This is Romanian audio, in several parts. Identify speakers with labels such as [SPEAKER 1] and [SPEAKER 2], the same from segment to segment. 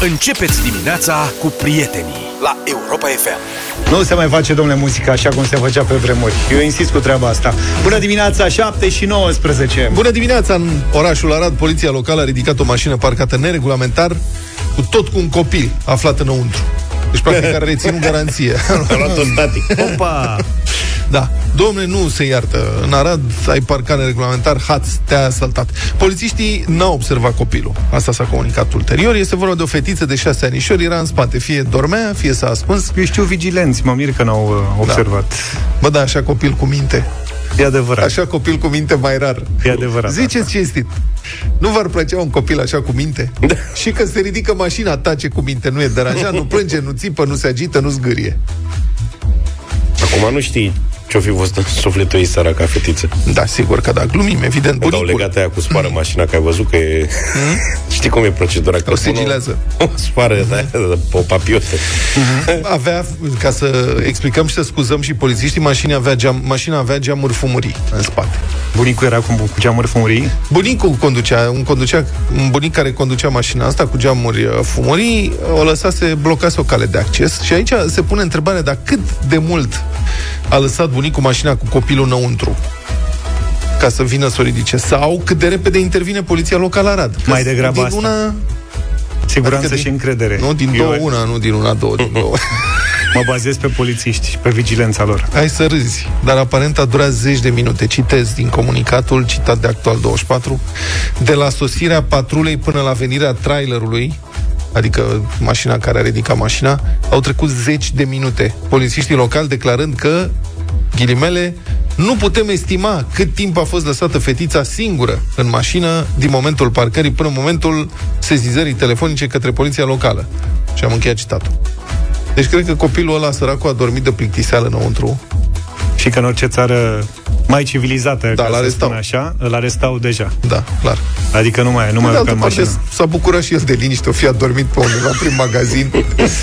[SPEAKER 1] Începeți dimineața cu prietenii la Europa FM.
[SPEAKER 2] Nu se mai face, domnule, muzica așa cum se făcea pe vremuri. Eu insist cu treaba asta. Bună dimineața, 7 și 19.
[SPEAKER 3] Bună dimineața! În orașul Arad, poliția locală a ridicat o mașină parcată neregulamentar cu tot cu un copil aflat înăuntru. Deci, practic, care reținut garanție.
[SPEAKER 4] A luat-o static.
[SPEAKER 2] Opa!
[SPEAKER 3] Da. Domnule, nu se iartă. În Arad ai parcat neregulamentar, haț, te-a asaltat. Polițiștii n-au observat copilul. Asta s-a comunicat ulterior. Este vorba de o fetiță de șase anișori, era în spate. Fie dormea, fie s-a ascuns.
[SPEAKER 2] Eu știu vigilenți, mă mir că n-au uh, observat.
[SPEAKER 3] Bă, da, așa copil cu minte.
[SPEAKER 2] E adevărat.
[SPEAKER 3] Așa copil cu minte mai rar.
[SPEAKER 2] E adevărat.
[SPEAKER 3] Ziceți cinstit. Nu v-ar plăcea un copil așa cu minte?
[SPEAKER 4] Da.
[SPEAKER 3] Și că se ridică mașina, tace cu minte, nu e deranjat, nu plânge, nu țipă, nu se agită, nu zgârie.
[SPEAKER 4] Acum nu știi ce-o fi fost în sufletul ei săraca fetiță.
[SPEAKER 3] Da, sigur că da, glumim, evident.
[SPEAKER 4] Când au
[SPEAKER 3] Bunicul
[SPEAKER 4] legat aia cu spară mașina, că ai văzut că e... Știi cum e procedura? Că
[SPEAKER 3] O
[SPEAKER 4] pun
[SPEAKER 3] sigilează.
[SPEAKER 4] O spară de aia, de- o papiotă.
[SPEAKER 3] avea, ca să explicăm și să scuzăm și polițiștii, mașina avea, geam, mașina avea geamuri fumurii în spate.
[SPEAKER 2] Bunicul era cu, cu geamuri fumurii.
[SPEAKER 3] Bunicul conducea, un, conducea, un bunic care conducea mașina asta cu geamuri uh, fumurii, o lăsase, blocase o cale de acces și aici se pune întrebarea, dar cât de mult a lăsat bunicul mașina cu copilul înăuntru ca să vină să o ridice sau cât de repede intervine poliția locală Arad. Că
[SPEAKER 2] Mai degrabă
[SPEAKER 3] din
[SPEAKER 2] asta.
[SPEAKER 3] una,
[SPEAKER 2] Siguranță
[SPEAKER 3] Adică
[SPEAKER 2] și
[SPEAKER 3] din-
[SPEAKER 2] încredere.
[SPEAKER 3] nu, din
[SPEAKER 2] Eu
[SPEAKER 3] două una, nu din una, două, din două.
[SPEAKER 2] Mă bazez pe polițiști și pe vigilența lor.
[SPEAKER 3] Hai să râzi, dar aparent a durat zeci de minute. Citez din comunicatul citat de Actual 24. De la sosirea patrulei până la venirea trailerului, adică mașina care a ridicat mașina, au trecut zeci de minute. Polițiștii locali declarând că, ghilimele, nu putem estima cât timp a fost lăsată fetița singură în mașină din momentul parcării până în momentul sezizării telefonice către poliția locală. Și am încheiat citatul. Deci cred că copilul ăla săracul a dormit de plictiseală înăuntru
[SPEAKER 2] Și că în orice țară mai civilizată,
[SPEAKER 3] Da,
[SPEAKER 2] ca să
[SPEAKER 3] l-arestau.
[SPEAKER 2] spun așa, îl arestau deja.
[SPEAKER 3] Da, clar.
[SPEAKER 2] Adică nu mai, nu
[SPEAKER 3] Pe
[SPEAKER 2] mai
[SPEAKER 3] de
[SPEAKER 2] urcă
[SPEAKER 3] altă
[SPEAKER 2] în
[SPEAKER 3] parte,
[SPEAKER 2] mașină.
[SPEAKER 3] s-a bucurat și el de liniște, o fi adormit pe undeva prin magazin.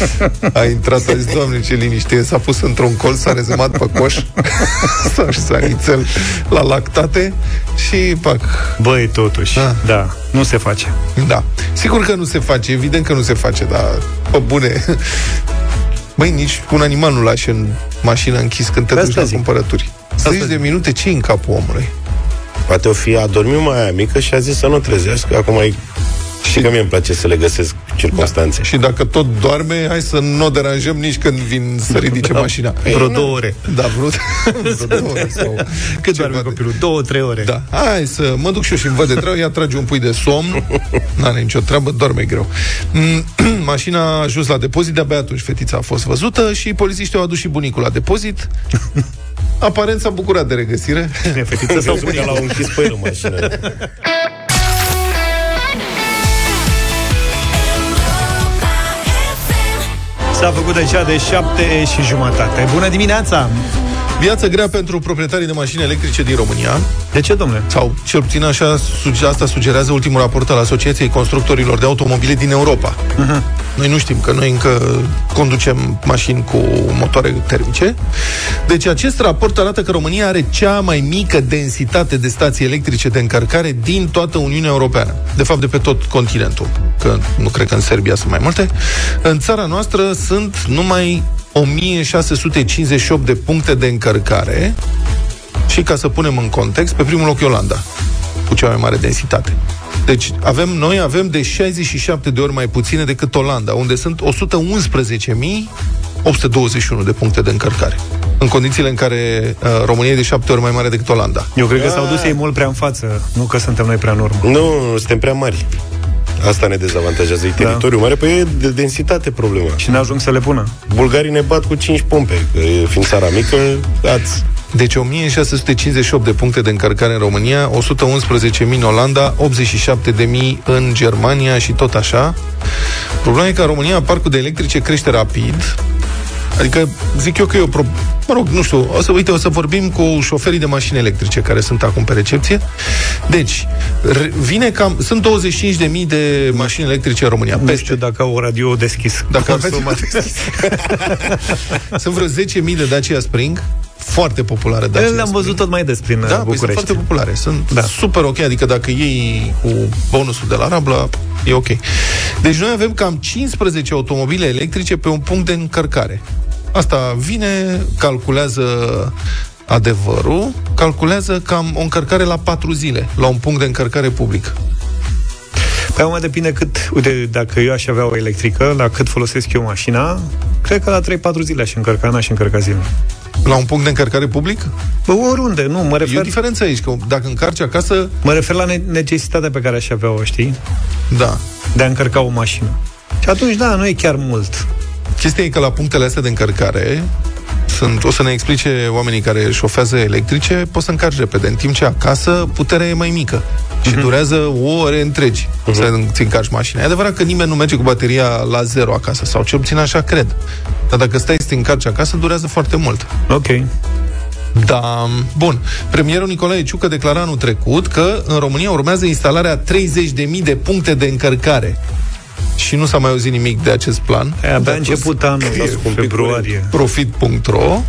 [SPEAKER 3] A intrat, a zis, doamne, ce liniște e. S-a pus într-un colț, s-a rezumat pe coș, s-a și s-a nițel la lactate și, pac,
[SPEAKER 2] Băi, totuși,
[SPEAKER 3] Da.
[SPEAKER 2] da, nu se face.
[SPEAKER 3] da. Sigur că nu se face, evident că nu se face, dar, pe bune, Băi, nici un animal nu lași în mașină închis când te
[SPEAKER 4] Asta
[SPEAKER 3] duci la
[SPEAKER 4] zic.
[SPEAKER 3] cumpărături. Zeci de minute, ce în capul omului?
[SPEAKER 4] Poate o fi adormit mai aia mică și a zis să nu trezească. Acum e... Știi că mie îmi place să le găsesc circunstanțe.
[SPEAKER 3] Și dacă tot doarme, hai să nu o deranjăm nici când vin să ridice mașina.
[SPEAKER 2] Vreo două ore.
[SPEAKER 3] Da, vreo, vreo două ore. Sau
[SPEAKER 2] Cât
[SPEAKER 3] ceva
[SPEAKER 2] doarme
[SPEAKER 3] de-
[SPEAKER 2] copilul? Două, trei ore.
[SPEAKER 3] Da. Hai să mă duc și eu și îmi văd de treabă, ea trage un pui de somn, n-are nicio treabă, dorme greu. Mm, Mașina a ajuns la depozit, de-abia atunci fetița a fost văzută și polițiștii au adus și bunicul la depozit. Aparent s-a bucurat de regăsire.
[SPEAKER 2] Cine, fetiță sau
[SPEAKER 4] Sau că l-au închis pe el în mașină.
[SPEAKER 2] S-a făcut deja de șapte și jumătate. Bună dimineața!
[SPEAKER 3] Viață grea pentru proprietarii de mașini electrice din România,
[SPEAKER 2] De ce, domnule?
[SPEAKER 3] sau cel puțin așa, suge- asta sugerează ultimul raport al Asociației Constructorilor de Automobile din Europa. Noi nu știm, că noi încă conducem mașini cu motoare termice. Deci acest raport arată că România are cea mai mică densitate de stații electrice de încărcare din toată Uniunea Europeană. De fapt, de pe tot continentul. Că nu cred că în Serbia sunt mai multe. În țara noastră sunt numai 1658 de puncte de încărcare și ca să punem în context, pe primul loc e Olanda, cu cea mai mare densitate. Deci avem, noi avem de 67 de ori mai puține decât Olanda, unde sunt 111.821 de puncte de încărcare. În condițiile în care uh, România e de 7 ori mai mare decât Olanda.
[SPEAKER 2] Eu cred că s-au dus ei mult prea în față, nu că suntem noi prea în urmă.
[SPEAKER 4] Nu, nu, suntem prea mari. Asta ne dezavantajează. E teritoriu mare, păi e de densitate problema.
[SPEAKER 2] Și ne-ajung să le pună.
[SPEAKER 4] Bulgarii ne bat cu 5 pompe, că e- fiind țara mică, ați...
[SPEAKER 3] Deci 1658 de puncte de încărcare în România, 111.000 în Olanda, 87.000 în Germania și tot așa. Problema e că în România parcul de electrice crește rapid, Adică zic eu că e o pro... Mă rog, nu știu, o să, uite, o să vorbim cu șoferii de mașini electrice care sunt acum pe recepție. Deci, r- vine cam... Sunt 25.000 de mașini electrice în România.
[SPEAKER 2] Nu
[SPEAKER 3] Peste.
[SPEAKER 2] știu dacă au radio deschis.
[SPEAKER 3] Dacă
[SPEAKER 2] Consumă.
[SPEAKER 3] aveți... Sunt vreo 10.000 de Dacia Spring, foarte populare. Dacia
[SPEAKER 2] Le-am văzut
[SPEAKER 3] Spring.
[SPEAKER 2] tot mai des prin
[SPEAKER 3] Da,
[SPEAKER 2] uh,
[SPEAKER 3] păi sunt
[SPEAKER 2] București.
[SPEAKER 3] foarte populare. Sunt
[SPEAKER 2] Da.
[SPEAKER 3] da. super ok, adică dacă iei cu bonusul de la Rabla, e ok. Deci noi avem cam 15 automobile electrice pe un punct de încărcare. Asta vine, calculează adevărul, calculează cam o încărcare la 4 zile, la un punct de încărcare public.
[SPEAKER 2] Pe acum depinde cât, uite, dacă eu aș avea o electrică, la cât folosesc eu mașina, cred că la 3-4 zile aș încărca, n-aș încărca zilnic.
[SPEAKER 3] La un punct de încărcare public?
[SPEAKER 2] Bă, oriunde, nu, mă
[SPEAKER 3] E o
[SPEAKER 2] refer,
[SPEAKER 3] diferență aici, că dacă încarci acasă,
[SPEAKER 2] mă refer la ne- necesitatea pe care aș avea-o, știi?
[SPEAKER 3] da.
[SPEAKER 2] De a încărca o mașină. Și atunci, da, nu e chiar mult.
[SPEAKER 3] Chestia e că la punctele astea de încărcare sunt, o să ne explice oamenii care șofează electrice, poți să încarci repede, în timp ce acasă puterea e mai mică și durează o ore întregi să ți încarci mașina. E adevărat că nimeni nu merge cu bateria la zero acasă, sau cel puțin așa cred. Dar dacă stai să te încarci acasă, durează foarte mult.
[SPEAKER 2] Ok.
[SPEAKER 3] Da, bun. Premierul Nicolae Ciucă declara anul trecut că în România urmează instalarea 30.000 de puncte de încărcare. Și nu s-a mai auzit nimic de acest plan.
[SPEAKER 2] E, abia a început anul, februarie.
[SPEAKER 3] Profit.ro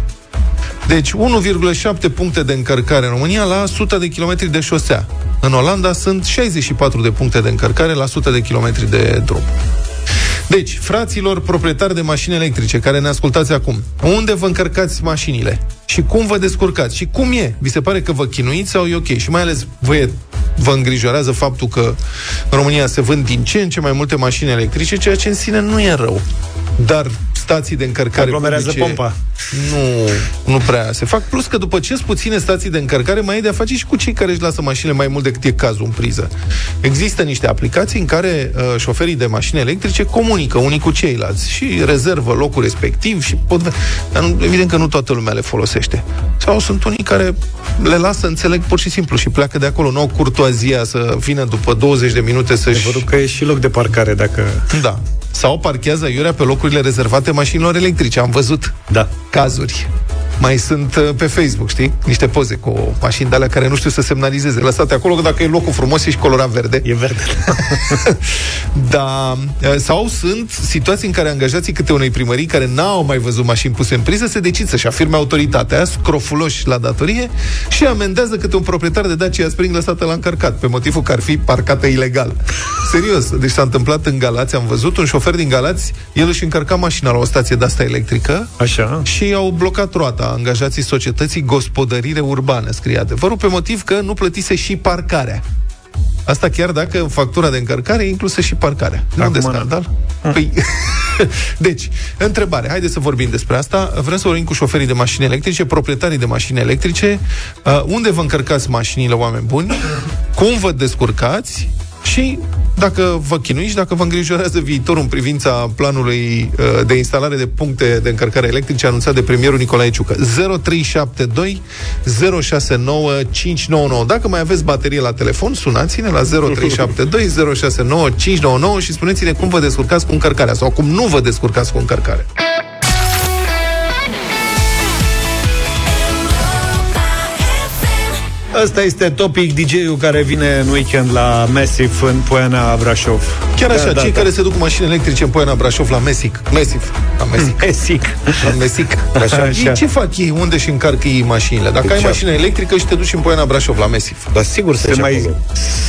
[SPEAKER 3] Deci 1,7 puncte de încărcare în România la 100 de kilometri de șosea. În Olanda sunt 64 de puncte de încărcare la 100 de kilometri de drum. Deci, fraților proprietari de mașini electrice care ne ascultați acum, unde vă încărcați mașinile? Și cum vă descurcați? Și cum e? Vi se pare că vă chinuiți sau e ok? Și mai ales vă, e, vă îngrijorează faptul că în România se vând din ce în ce mai multe mașini electrice, ceea ce în sine nu e rău. Dar stații de încărcare
[SPEAKER 2] Aglomerează
[SPEAKER 3] publice
[SPEAKER 2] pompa.
[SPEAKER 3] Nu, nu prea se fac. Plus că după ce sunt puține stații de încărcare, mai e de a face și cu cei care își lasă mașinile mai mult decât e cazul în priză. Există niște aplicații în care uh, șoferii de mașini electrice comunică unii cu ceilalți și rezervă locul respectiv și pot... ve- Dar nu, evident că nu toată lumea le folosește. Sau sunt unii care le lasă, înțeleg, pur și simplu și pleacă de acolo. Nu au curtoazia să vină după 20 de minute să-și...
[SPEAKER 2] Adevărul că e și loc de parcare dacă...
[SPEAKER 3] Da. Sau parchează iurea pe locurile rezervate mașinilor electrice. Am văzut
[SPEAKER 2] Da.
[SPEAKER 3] cazuri. Mai sunt uh, pe Facebook, știi? Niște poze cu mașini de alea care nu știu să semnalizeze. Lăsate acolo, că dacă e locul frumos, ești colorat verde.
[SPEAKER 2] E verde.
[SPEAKER 3] Da, uh, sau sunt situații în care angajații câte unei primării care n-au mai văzut mașini puse în priză se decid să-și afirme autoritatea, scrofuloși la datorie și amendează câte un proprietar de Dacia Spring lăsată la încărcat, pe motivul că ar fi parcată ilegal. Serios, deci s-a întâmplat în Galați, am văzut un șofer din Galați, el își încărca mașina la o stație de asta electrică
[SPEAKER 2] Așa.
[SPEAKER 3] și au blocat roata angajații societății Gospodărire Urbană, scrie adevărul, pe motiv că nu plătise și parcarea. Asta chiar dacă în factura de încărcare e inclusă și parcarea. Nu de
[SPEAKER 2] Acum, na.
[SPEAKER 3] scandal? Păi, deci, întrebare. Haideți să vorbim despre asta. Vrem să vorbim cu șoferii de mașini electrice, proprietarii de mașini electrice. Uh, unde vă încărcați mașinile, oameni buni? Cum vă descurcați? Și dacă vă chinuiți, dacă vă îngrijorează viitorul în privința planului uh, de instalare de puncte de încărcare electrice anunțat de premierul Nicolae Ciucă. 0372 069 599. Dacă mai aveți baterie la telefon, sunați-ne la 0372 069 599 și spuneți-ne cum vă descurcați cu încărcarea sau cum nu vă descurcați cu încărcarea.
[SPEAKER 2] Ăsta este Topic, DJ-ul care vine în weekend la Massive în Poiana Brașov.
[SPEAKER 3] Chiar așa,
[SPEAKER 2] Da, da,
[SPEAKER 3] cei
[SPEAKER 2] da.
[SPEAKER 3] care se duc cu mașini electrice în Poiana Brașov la Mesic. Mesiv. La Mesic.
[SPEAKER 2] Mesic.
[SPEAKER 3] La Mesic. Așa.
[SPEAKER 2] Așa.
[SPEAKER 3] Ei, ce fac ei? Unde și încarcă ei mașinile? Dacă ai
[SPEAKER 4] ce?
[SPEAKER 3] mașină electrică și te duci în Poiana Brașov la Mesiv.
[SPEAKER 4] Dar sigur să
[SPEAKER 2] Sunt mai,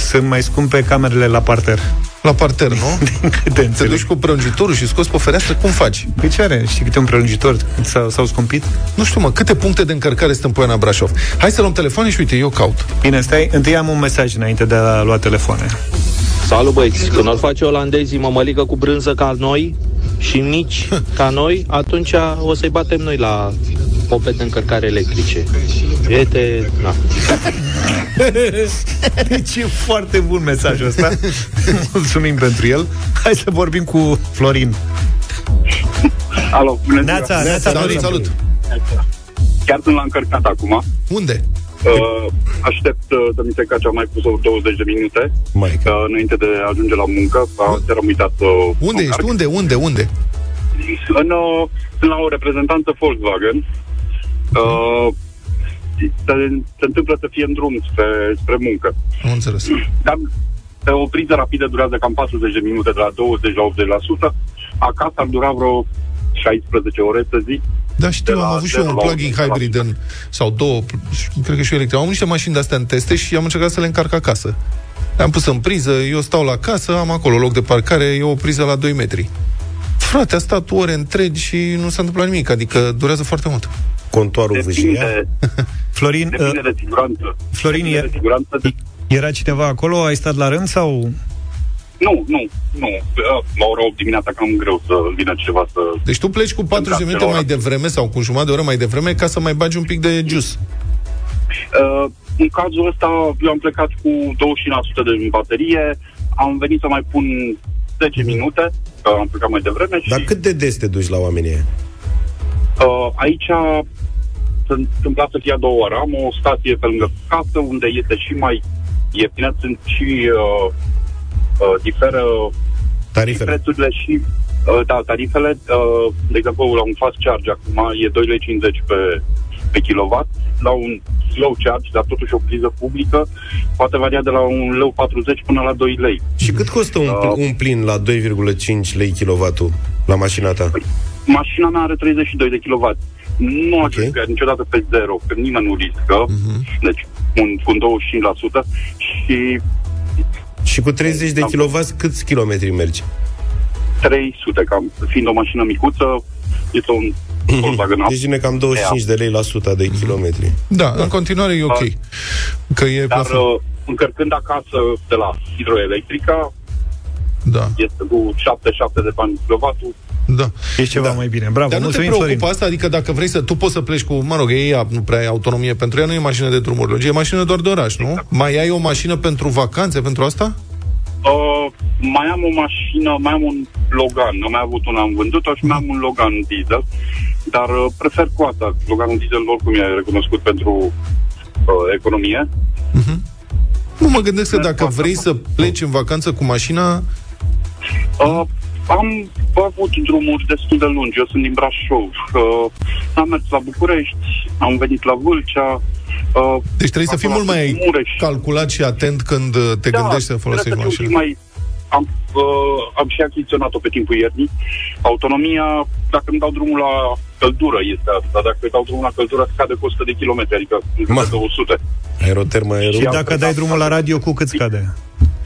[SPEAKER 2] sunt mai scumpe camerele la parter.
[SPEAKER 3] La parter, nu?
[SPEAKER 2] Câte
[SPEAKER 3] Te
[SPEAKER 2] înțeleg.
[SPEAKER 3] duci cu prăjiturul și scoți pe fereastră, cum faci?
[SPEAKER 2] Păi ce are? Știi câte un prelungitor s-au, s-au scumpit?
[SPEAKER 3] Nu știu, mă, câte puncte de încărcare sunt în Poiana Brașov? Hai să luăm telefoane și uite, eu caut.
[SPEAKER 2] Bine, stai, întâi am un mesaj înainte de a lua telefoane.
[SPEAKER 5] Salut băieți, când o face olandezii mămăligă cu brânză ca noi și mici ca noi, atunci o să-i batem noi la pope de încărcare electrice. Priete, na.
[SPEAKER 2] Deci e foarte bun mesajul ăsta. Mulțumim pentru el. Hai să vorbim cu Florin.
[SPEAKER 6] Alo, bună ziua.
[SPEAKER 2] Neața, Neața,
[SPEAKER 3] Salut,
[SPEAKER 2] Florin.
[SPEAKER 3] salut!
[SPEAKER 6] Chiar sunt la încărcat acum.
[SPEAKER 3] Unde?
[SPEAKER 6] Uh, aștept uh, să mi se cace, am mai pus o 20 de minute
[SPEAKER 4] Mai
[SPEAKER 6] uh, înainte de a ajunge la muncă. Aseară am uitat să
[SPEAKER 3] Unde
[SPEAKER 6] să
[SPEAKER 3] ești?
[SPEAKER 6] încarc.
[SPEAKER 3] Unde? Unde? Unde?
[SPEAKER 6] În, uh, sunt la o reprezentanță Volkswagen. Uh, se, se întâmplă să fie în drum spre, spre muncă.
[SPEAKER 3] Am înțeles.
[SPEAKER 6] Dar pe o priză rapidă durează cam 40 de minute, de la 20 la 80%. Acasă ar dura vreo 16 ore, să zic.
[SPEAKER 3] Da, știu,
[SPEAKER 6] De la
[SPEAKER 3] am avut și eu
[SPEAKER 6] zero
[SPEAKER 3] un
[SPEAKER 6] la
[SPEAKER 3] plug-in
[SPEAKER 6] 100%.
[SPEAKER 3] hybrid în, sau două, cred că și eu electric. Am avut niște mașini de-astea în teste și am încercat să le încarc acasă. Le-am pus în priză, eu stau la casă, am acolo loc de parcare, e o priză la 2 metri. Frate, a stat ore întregi și nu s-a întâmplat nimic, adică durează foarte mult.
[SPEAKER 4] Contoarul vâjia.
[SPEAKER 6] Depinde,
[SPEAKER 2] Florin,
[SPEAKER 6] depinde
[SPEAKER 2] uh,
[SPEAKER 6] de siguranță.
[SPEAKER 2] Florin,
[SPEAKER 6] Depinde
[SPEAKER 2] e-
[SPEAKER 6] de siguranță. De...
[SPEAKER 2] era cineva acolo? Ai stat la rând sau...
[SPEAKER 6] Nu, nu, nu. La ora 8 dimineața cam greu să vină cineva să...
[SPEAKER 3] Deci tu pleci cu 40 de minute
[SPEAKER 6] celor-
[SPEAKER 3] mai devreme sau cu jumătate de oră mai devreme ca să mai bagi un pic de juice.
[SPEAKER 6] Uh, în cazul ăsta, eu am plecat cu 25% de baterie, am venit să mai pun 10 minute, că am plecat mai devreme și
[SPEAKER 4] Dar cât de des te duci la oamenii ăia?
[SPEAKER 6] Uh, aici se întâmpla să fie a doua oară. Am o stație pe lângă casă unde este și mai ieftină, sunt și uh, uh, diferă și
[SPEAKER 4] Tarifele.
[SPEAKER 6] prețurile și uh, da, tarifele, uh, de exemplu, la un fast charge acum e 2,50 lei pe, pe kilowatt, la un slow charge, dar totuși o priză publică, poate varia de la 1,40 lei până la 2 lei.
[SPEAKER 4] Și cât costă un, pl- un plin la 2,5 lei kilowattul la mașina ta?
[SPEAKER 6] Mașina mea are 32 de kW. Nu
[SPEAKER 4] Ok.
[SPEAKER 6] ajung okay. niciodată pe zero, că nimeni nu riscă. Uh-huh. Deci, un, cu un 25% și
[SPEAKER 4] Și cu 30 de
[SPEAKER 6] Da.
[SPEAKER 4] kW câți kilometri mergi?
[SPEAKER 6] 300, cam, fiind o mașină micuță, este un Volkswagen Up.
[SPEAKER 4] Deci vine cam 25 de lei la 100 de kilometri.
[SPEAKER 3] Da, în continuare e ok. Că e
[SPEAKER 6] Dar
[SPEAKER 3] plafon.
[SPEAKER 6] uh, încărcând acasă de la hidroelectrica,
[SPEAKER 3] Da,
[SPEAKER 6] este cu 77 de bani kilowattul.
[SPEAKER 3] Da.
[SPEAKER 2] Ești ceva da. mai bine. Bravo,
[SPEAKER 3] Dar nu te
[SPEAKER 2] mulțumim,
[SPEAKER 3] preocupă
[SPEAKER 2] Florin.
[SPEAKER 3] asta? Adică dacă vrei să... Tu poți să pleci cu... Mă rog, ei nu prea ai autonomie pentru ea, nu e mașină de drumuri lungi, e mașină doar de oraș, nu? Mai ai o mașină pentru vacanțe, pentru asta?
[SPEAKER 6] Uh, mai am o mașină, mai am un Logan, am mai avut una, am vândut-o și mai am un Logan diesel, dar uh, prefer cu asta. Loganul diesel oricum e recunoscut pentru uh, economie.
[SPEAKER 3] Nu mă gândesc că dacă vrei să pleci în vacanță cu mașina,
[SPEAKER 6] Uh, am avut drumuri destul de lungi, eu sunt din Brașov, uh, am mers la București, am venit la Vâlcea, uh,
[SPEAKER 3] deci trebuie să fii
[SPEAKER 6] acolo
[SPEAKER 3] mult
[SPEAKER 6] la
[SPEAKER 3] mai
[SPEAKER 6] Mureș.
[SPEAKER 3] calculat și atent când uh, te gândești să folosești
[SPEAKER 6] trebuie să fiu un
[SPEAKER 3] mașina.
[SPEAKER 6] pic Mai, am, uh, am și achiziționat-o pe timpul iernii. Autonomia, dacă îmi dau drumul la căldură, este asta. Dar dacă îmi dau drumul la căldură, scade cu 100 de kilometri, adică
[SPEAKER 4] Ma.
[SPEAKER 6] de 200.
[SPEAKER 4] Aerotermă, aero...
[SPEAKER 2] Și
[SPEAKER 6] Și
[SPEAKER 2] dacă
[SPEAKER 6] am
[SPEAKER 2] dai drumul la radio, cu cât scade?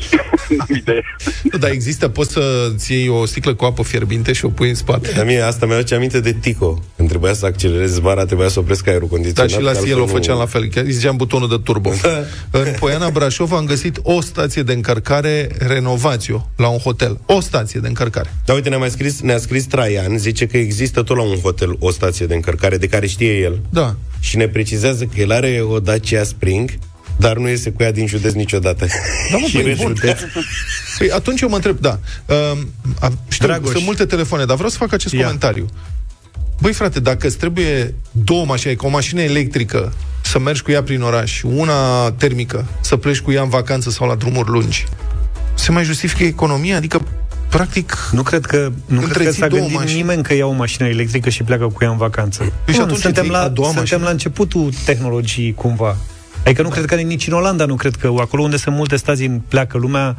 [SPEAKER 6] N-am idee.
[SPEAKER 3] Nu, dar există, poți să-ți iei o sticlă cu apă fierbinte și o pui în spate.
[SPEAKER 4] Dar mie asta mi-aduce aminte de Tico. Când trebuia să accelerez vara, trebuia să opresc aerul
[SPEAKER 3] Da,
[SPEAKER 4] condiționat.
[SPEAKER 3] și la
[SPEAKER 4] că
[SPEAKER 3] Ciel
[SPEAKER 4] altfel
[SPEAKER 3] o
[SPEAKER 4] nu-
[SPEAKER 3] făceam la fel, chiar îi ziceam butonul de turbo. în Poiana Brașov am găsit o stație de încărcare renovațio la un hotel. O stație de încărcare.
[SPEAKER 4] Da, uite, ne-a mai scris, ne-a scris Traian, zice că există tot la un hotel o stație de încărcare de care știe el
[SPEAKER 3] Da.
[SPEAKER 4] și ne precizează că el are o Dacia Spring, dar nu iese cu ea din județ niciodată.
[SPEAKER 3] Da, mă,
[SPEAKER 4] și
[SPEAKER 3] păi,
[SPEAKER 4] în
[SPEAKER 3] bun.
[SPEAKER 4] județ.
[SPEAKER 3] Păi atunci eu mă întreb, da. Uh, a, știu,
[SPEAKER 2] Dragoș.
[SPEAKER 3] sunt multe telefoane, dar vreau să fac acest
[SPEAKER 2] Ia.
[SPEAKER 3] comentariu. Băi, frate, dacă îți trebuie două mașini, ca o mașină electrică, să mergi cu ea prin oraș, și una termică, să pleci cu ea în vacanță sau la drumuri lungi, se mai justifică economia? Adică, practic,
[SPEAKER 2] Nu cred că, nu cred că
[SPEAKER 3] Întreții
[SPEAKER 2] s-a
[SPEAKER 3] două
[SPEAKER 2] gândit
[SPEAKER 3] mașini.
[SPEAKER 2] nimeni că ia o mașină electrică și pleacă cu ea în vacanță.
[SPEAKER 3] Păi și
[SPEAKER 2] Nu,
[SPEAKER 3] atunci
[SPEAKER 2] suntem,
[SPEAKER 3] îți
[SPEAKER 2] la,
[SPEAKER 3] iei a doua
[SPEAKER 2] suntem
[SPEAKER 3] mașină?
[SPEAKER 2] la începutul tehnologiei, cumva. Adică nu cred că nici în Olanda nu cred că acolo unde sunt multe stații pleacă lumea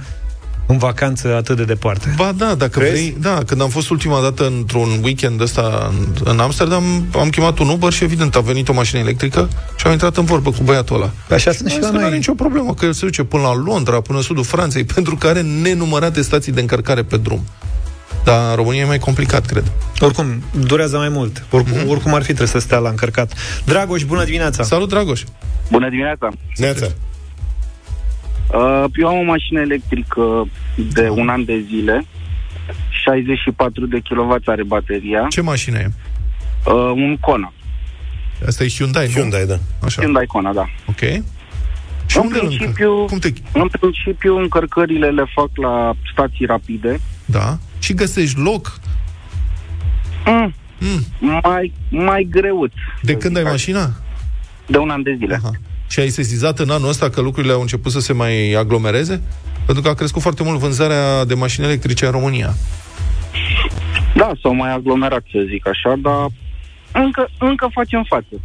[SPEAKER 2] în vacanță atât de departe.
[SPEAKER 3] Ba da, dacă
[SPEAKER 4] Crezi?
[SPEAKER 3] vrei, da, când am fost ultima dată într-un weekend ăsta în, în Amsterdam, am chemat un Uber și evident a venit o mașină electrică și am intrat în vorbă cu băiatul ăla.
[SPEAKER 2] Așa sunt și la
[SPEAKER 3] Asta nu are
[SPEAKER 2] noi.
[SPEAKER 3] nicio problemă, că el se duce până la Londra, până în sudul Franței, pentru că are nenumărate stații de încărcare pe drum. Dar în România e mai complicat, cred.
[SPEAKER 2] Oricum, durează mai mult. Oricum,
[SPEAKER 3] Mhm.
[SPEAKER 2] oricum ar fi, trebuie să stea la încărcat. Dragoș, bună dimineața!
[SPEAKER 3] Salut, Dragoș!
[SPEAKER 7] Bună dimineața!
[SPEAKER 4] Neața.
[SPEAKER 7] Uh, Eu am o mașină electrică de un an de zile, 64 de kW are bateria,
[SPEAKER 3] Ce mașină e?
[SPEAKER 7] uh, un Kona,
[SPEAKER 3] Asta e Hyundai, nu?
[SPEAKER 4] Hyundai, da.
[SPEAKER 3] Așa,
[SPEAKER 7] Hyundai Kona, da.
[SPEAKER 3] ok. Și
[SPEAKER 7] În
[SPEAKER 3] unde îl încărci?
[SPEAKER 7] principiu-
[SPEAKER 3] Cum te...
[SPEAKER 7] În principiu, încărcările le fac la stații rapide.
[SPEAKER 3] Da? Și găsești loc?
[SPEAKER 7] Mm,
[SPEAKER 3] Mm.
[SPEAKER 7] mai, mai greuț.
[SPEAKER 3] De
[SPEAKER 7] să
[SPEAKER 3] când
[SPEAKER 7] zic
[SPEAKER 3] ai
[SPEAKER 7] așa.
[SPEAKER 3] mașina?
[SPEAKER 7] De un an de zile.
[SPEAKER 3] Aha. Și ai sesizat în anul ăsta că lucrurile au început să se mai aglomereze? Pentru că a crescut foarte mult vânzarea de mașini electrice în România.
[SPEAKER 7] Da, s-au mai aglomerat, să zic așa, dar încă, încă facem față.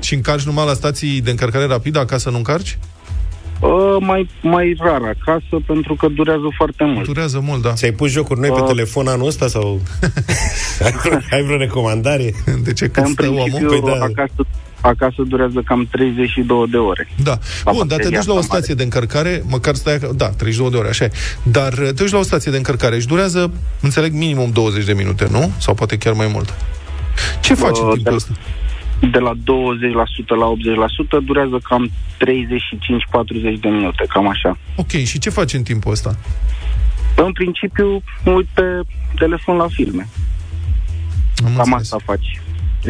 [SPEAKER 3] Și încarci numai la stații de încărcare rapidă, acasă nu încarci?
[SPEAKER 7] Uh, mai, mai rar acasă, pentru că durează foarte mult.
[SPEAKER 3] Durează mult, da.
[SPEAKER 4] Ți-ai pus jocuri noi pe
[SPEAKER 7] Uh.
[SPEAKER 4] telefon anul ăsta sau ai, vreo, ai vreo recomandare?
[SPEAKER 3] De ce cât
[SPEAKER 7] În
[SPEAKER 3] stă
[SPEAKER 7] principiu,
[SPEAKER 3] omul?
[SPEAKER 4] Păi da.
[SPEAKER 7] acasă, acasă durează cam 32 de ore.
[SPEAKER 3] Da.
[SPEAKER 7] La
[SPEAKER 3] Bun, dar te
[SPEAKER 7] bateria
[SPEAKER 3] duci la o
[SPEAKER 7] asta mare.
[SPEAKER 3] stație de încărcare, măcar stai, ac- da, 32 de ore, așa e. Dar uh, te duci la o stație de încărcare și durează, înțeleg, minimum 20 de minute, nu? Sau poate chiar mai mult. Ce faci în
[SPEAKER 7] Uh,
[SPEAKER 3] timpul
[SPEAKER 7] de-
[SPEAKER 3] ăsta?
[SPEAKER 7] De la 20% la 80% durează cam 35-40 de minute, cam așa.
[SPEAKER 3] Ok, și ce faci în timpul ăsta?
[SPEAKER 7] În principiu, mă uit pe telefon la filme.
[SPEAKER 3] Am
[SPEAKER 7] Cam
[SPEAKER 3] înțeles.
[SPEAKER 7] asta faci. 30-40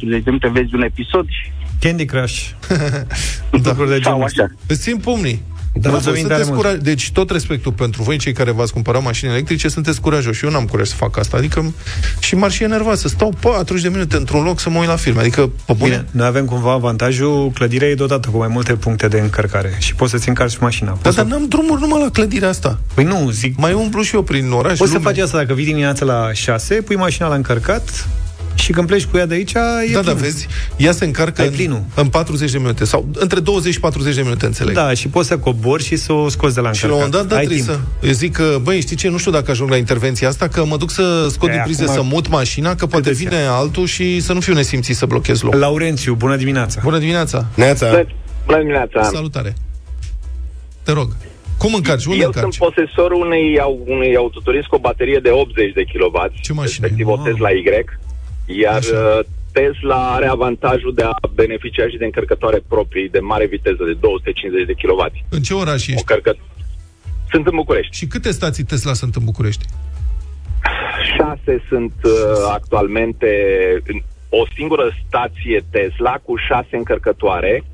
[SPEAKER 7] de minute, vezi un episod și
[SPEAKER 2] Candy Crush.
[SPEAKER 3] Da.
[SPEAKER 2] Lucruri de
[SPEAKER 7] sau
[SPEAKER 2] genul ăsta.
[SPEAKER 7] așa.
[SPEAKER 3] Îți țin pumnii.
[SPEAKER 2] Da,
[SPEAKER 3] Bravo,
[SPEAKER 2] mulțumim tare
[SPEAKER 3] sunteți
[SPEAKER 2] mult.
[SPEAKER 3] curaj... Deci tot respectul pentru voi, cei care v-ați cumpărat mașini electrice, sunteți curajoși. Eu n-am curaj să fac asta. Adică și m-ar și enerva să stau 40 de minute într-un loc să mă uit la filme. Adică, pe bune,
[SPEAKER 2] Bine, noi avem cumva avantajul, clădirea e dotată cu mai multe puncte de încărcare și poți să-ți încarci mașina.
[SPEAKER 3] Da,
[SPEAKER 2] Poți
[SPEAKER 3] dar
[SPEAKER 2] să...
[SPEAKER 3] n-am drumuri numai la clădirea asta.
[SPEAKER 2] Păi nu, zic,
[SPEAKER 3] Mai umblu și eu prin oraș.
[SPEAKER 2] poți să
[SPEAKER 3] lume.
[SPEAKER 2] faci asta dacă vii dimineața la 6, pui mașina la încărcat și când pleci cu ea de aici, e
[SPEAKER 3] Da,
[SPEAKER 2] plin.
[SPEAKER 3] da, vezi, ea se încarcă
[SPEAKER 2] Ai
[SPEAKER 3] în,
[SPEAKER 2] plinul.
[SPEAKER 3] în 40 de minute sau între 20 și 40 de minute, înțeleg.
[SPEAKER 2] Da, și poți să cobori și să o scoți de la
[SPEAKER 3] Și la
[SPEAKER 2] încărcat.
[SPEAKER 3] un moment dat, da,
[SPEAKER 2] Ai
[SPEAKER 3] trebuie
[SPEAKER 2] timp.
[SPEAKER 3] să... Eu zic că, băi, știi ce, nu știu dacă ajung la intervenția asta, că mă duc să scot
[SPEAKER 2] E,
[SPEAKER 3] din priză,
[SPEAKER 2] acum-
[SPEAKER 3] să mut mașina, că poate
[SPEAKER 2] Câteți
[SPEAKER 3] vine altul și să nu fiu nesimțit să blochez loc.
[SPEAKER 2] Laurențiu, bună dimineața!
[SPEAKER 3] Bună dimineața!
[SPEAKER 4] Neața,
[SPEAKER 8] Bună dimineața!
[SPEAKER 3] Salutare! Te rog. Cum încarci? Unde
[SPEAKER 8] Eu
[SPEAKER 3] încarci?
[SPEAKER 8] sunt posesorul unei, au- unui autoturism cu o baterie de 80 de kW,
[SPEAKER 3] Ce mașină
[SPEAKER 8] respectiv
[SPEAKER 3] e?
[SPEAKER 8] o
[SPEAKER 3] Wow.
[SPEAKER 8] Tesla Y, iar
[SPEAKER 3] Așa.
[SPEAKER 8] uh, Tesla are avantajul de a beneficia și de încărcătoare proprii de mare viteză, de 250 de kW.
[SPEAKER 3] În ce oraș
[SPEAKER 8] O
[SPEAKER 3] ești?
[SPEAKER 8] cărcă... Sunt în București.
[SPEAKER 3] Și câte stații Tesla sunt în București?
[SPEAKER 8] Șase sunt uh, actualmente în o singură stație Tesla cu șase încărcătoare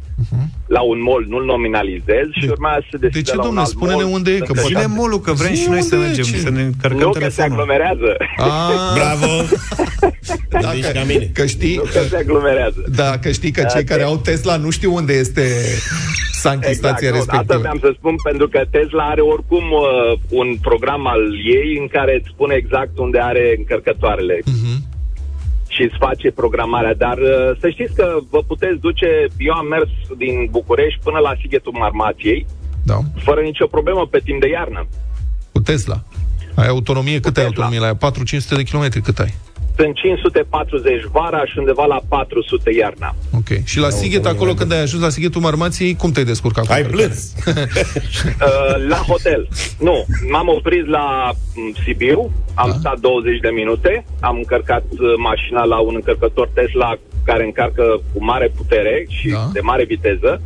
[SPEAKER 8] la un mall, nu-l nominalizez și
[SPEAKER 3] De-
[SPEAKER 8] urmează să se
[SPEAKER 3] de
[SPEAKER 8] deschide
[SPEAKER 3] ce,
[SPEAKER 8] la un
[SPEAKER 3] domne?
[SPEAKER 8] alt
[SPEAKER 3] Spune-ne
[SPEAKER 8] mall.
[SPEAKER 3] unde e, că
[SPEAKER 8] Încă
[SPEAKER 3] poate-
[SPEAKER 2] Zine
[SPEAKER 8] șase.
[SPEAKER 2] molul, că vrem
[SPEAKER 3] Zi
[SPEAKER 2] și noi să
[SPEAKER 3] unde e,
[SPEAKER 2] mergem,
[SPEAKER 3] ce?
[SPEAKER 2] să ne încărcăm
[SPEAKER 8] Nu că se
[SPEAKER 2] telefonul.
[SPEAKER 8] aglomerează.
[SPEAKER 3] Ah,
[SPEAKER 4] bravo!
[SPEAKER 3] da,
[SPEAKER 4] Deci
[SPEAKER 3] că,
[SPEAKER 4] ca mine.
[SPEAKER 3] că știi,
[SPEAKER 8] Nu că se aglomerează.
[SPEAKER 3] da, că știi că cei care au Tesla nu știu unde este Sanchi stația
[SPEAKER 8] nu, Asta
[SPEAKER 3] respectivă.
[SPEAKER 8] vreau să spun pentru că Tesla are oricum uh, un program al ei în care îți spune exact unde are încărcătoarele
[SPEAKER 3] Mhm.
[SPEAKER 8] Și îți face programarea. Dar uh, să știți că vă puteți duce, eu am mers din București până la Sighetul Marmației
[SPEAKER 3] Da,
[SPEAKER 8] fără nicio problemă pe timp de iarnă.
[SPEAKER 3] cu Tesla. Ai autonomie? Cât ai
[SPEAKER 8] Tesla.
[SPEAKER 3] autonomie la ea? 4-500 de kilometri cât ai?
[SPEAKER 8] Sunt 540 vara și undeva la 400 iarna.
[SPEAKER 3] Ok. Și la Sighet, acolo când ai ajuns la Sighetul Marmației, cum te-ai descurcat cu
[SPEAKER 4] Ai
[SPEAKER 3] încărcarea?
[SPEAKER 4] plâns.
[SPEAKER 8] Uh, la hotel. Nu, m-am oprit la m, Sibiu, am
[SPEAKER 3] Da.
[SPEAKER 8] stat 20 de minute, am încărcat uh, mașina la un încărcător Tesla care încarcă cu mare putere și
[SPEAKER 3] Da.
[SPEAKER 8] de mare viteză.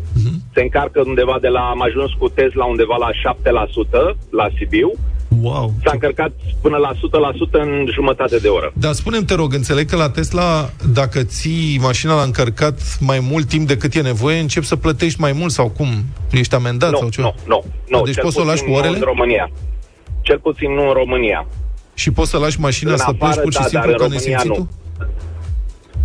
[SPEAKER 8] Se încarcă undeva de la, am ajuns cu Tesla undeva la 7% la Sibiu.
[SPEAKER 2] Wow!
[SPEAKER 8] S-a încărcat până la 100% în jumătate de oră.
[SPEAKER 3] Dar spune-mi, te rog, înțeleg că la Tesla, dacă ții mașina la încărcat mai mult timp decât e nevoie, începi să plătești mai mult sau cum? Ești amendat
[SPEAKER 8] nu,
[SPEAKER 3] sau ceva?
[SPEAKER 8] nu, nu, nu.
[SPEAKER 3] Deci
[SPEAKER 8] cel
[SPEAKER 3] poți să o lași
[SPEAKER 8] puțin
[SPEAKER 3] cu
[SPEAKER 8] nu
[SPEAKER 3] orele?
[SPEAKER 8] în România. Cel puțin nu în România.
[SPEAKER 3] Și poți să lași mașina
[SPEAKER 8] În
[SPEAKER 3] să pleci
[SPEAKER 8] afară,
[SPEAKER 3] pur și
[SPEAKER 8] da,
[SPEAKER 3] simplu
[SPEAKER 8] dar în
[SPEAKER 3] ca
[SPEAKER 8] România
[SPEAKER 3] nesimțitul?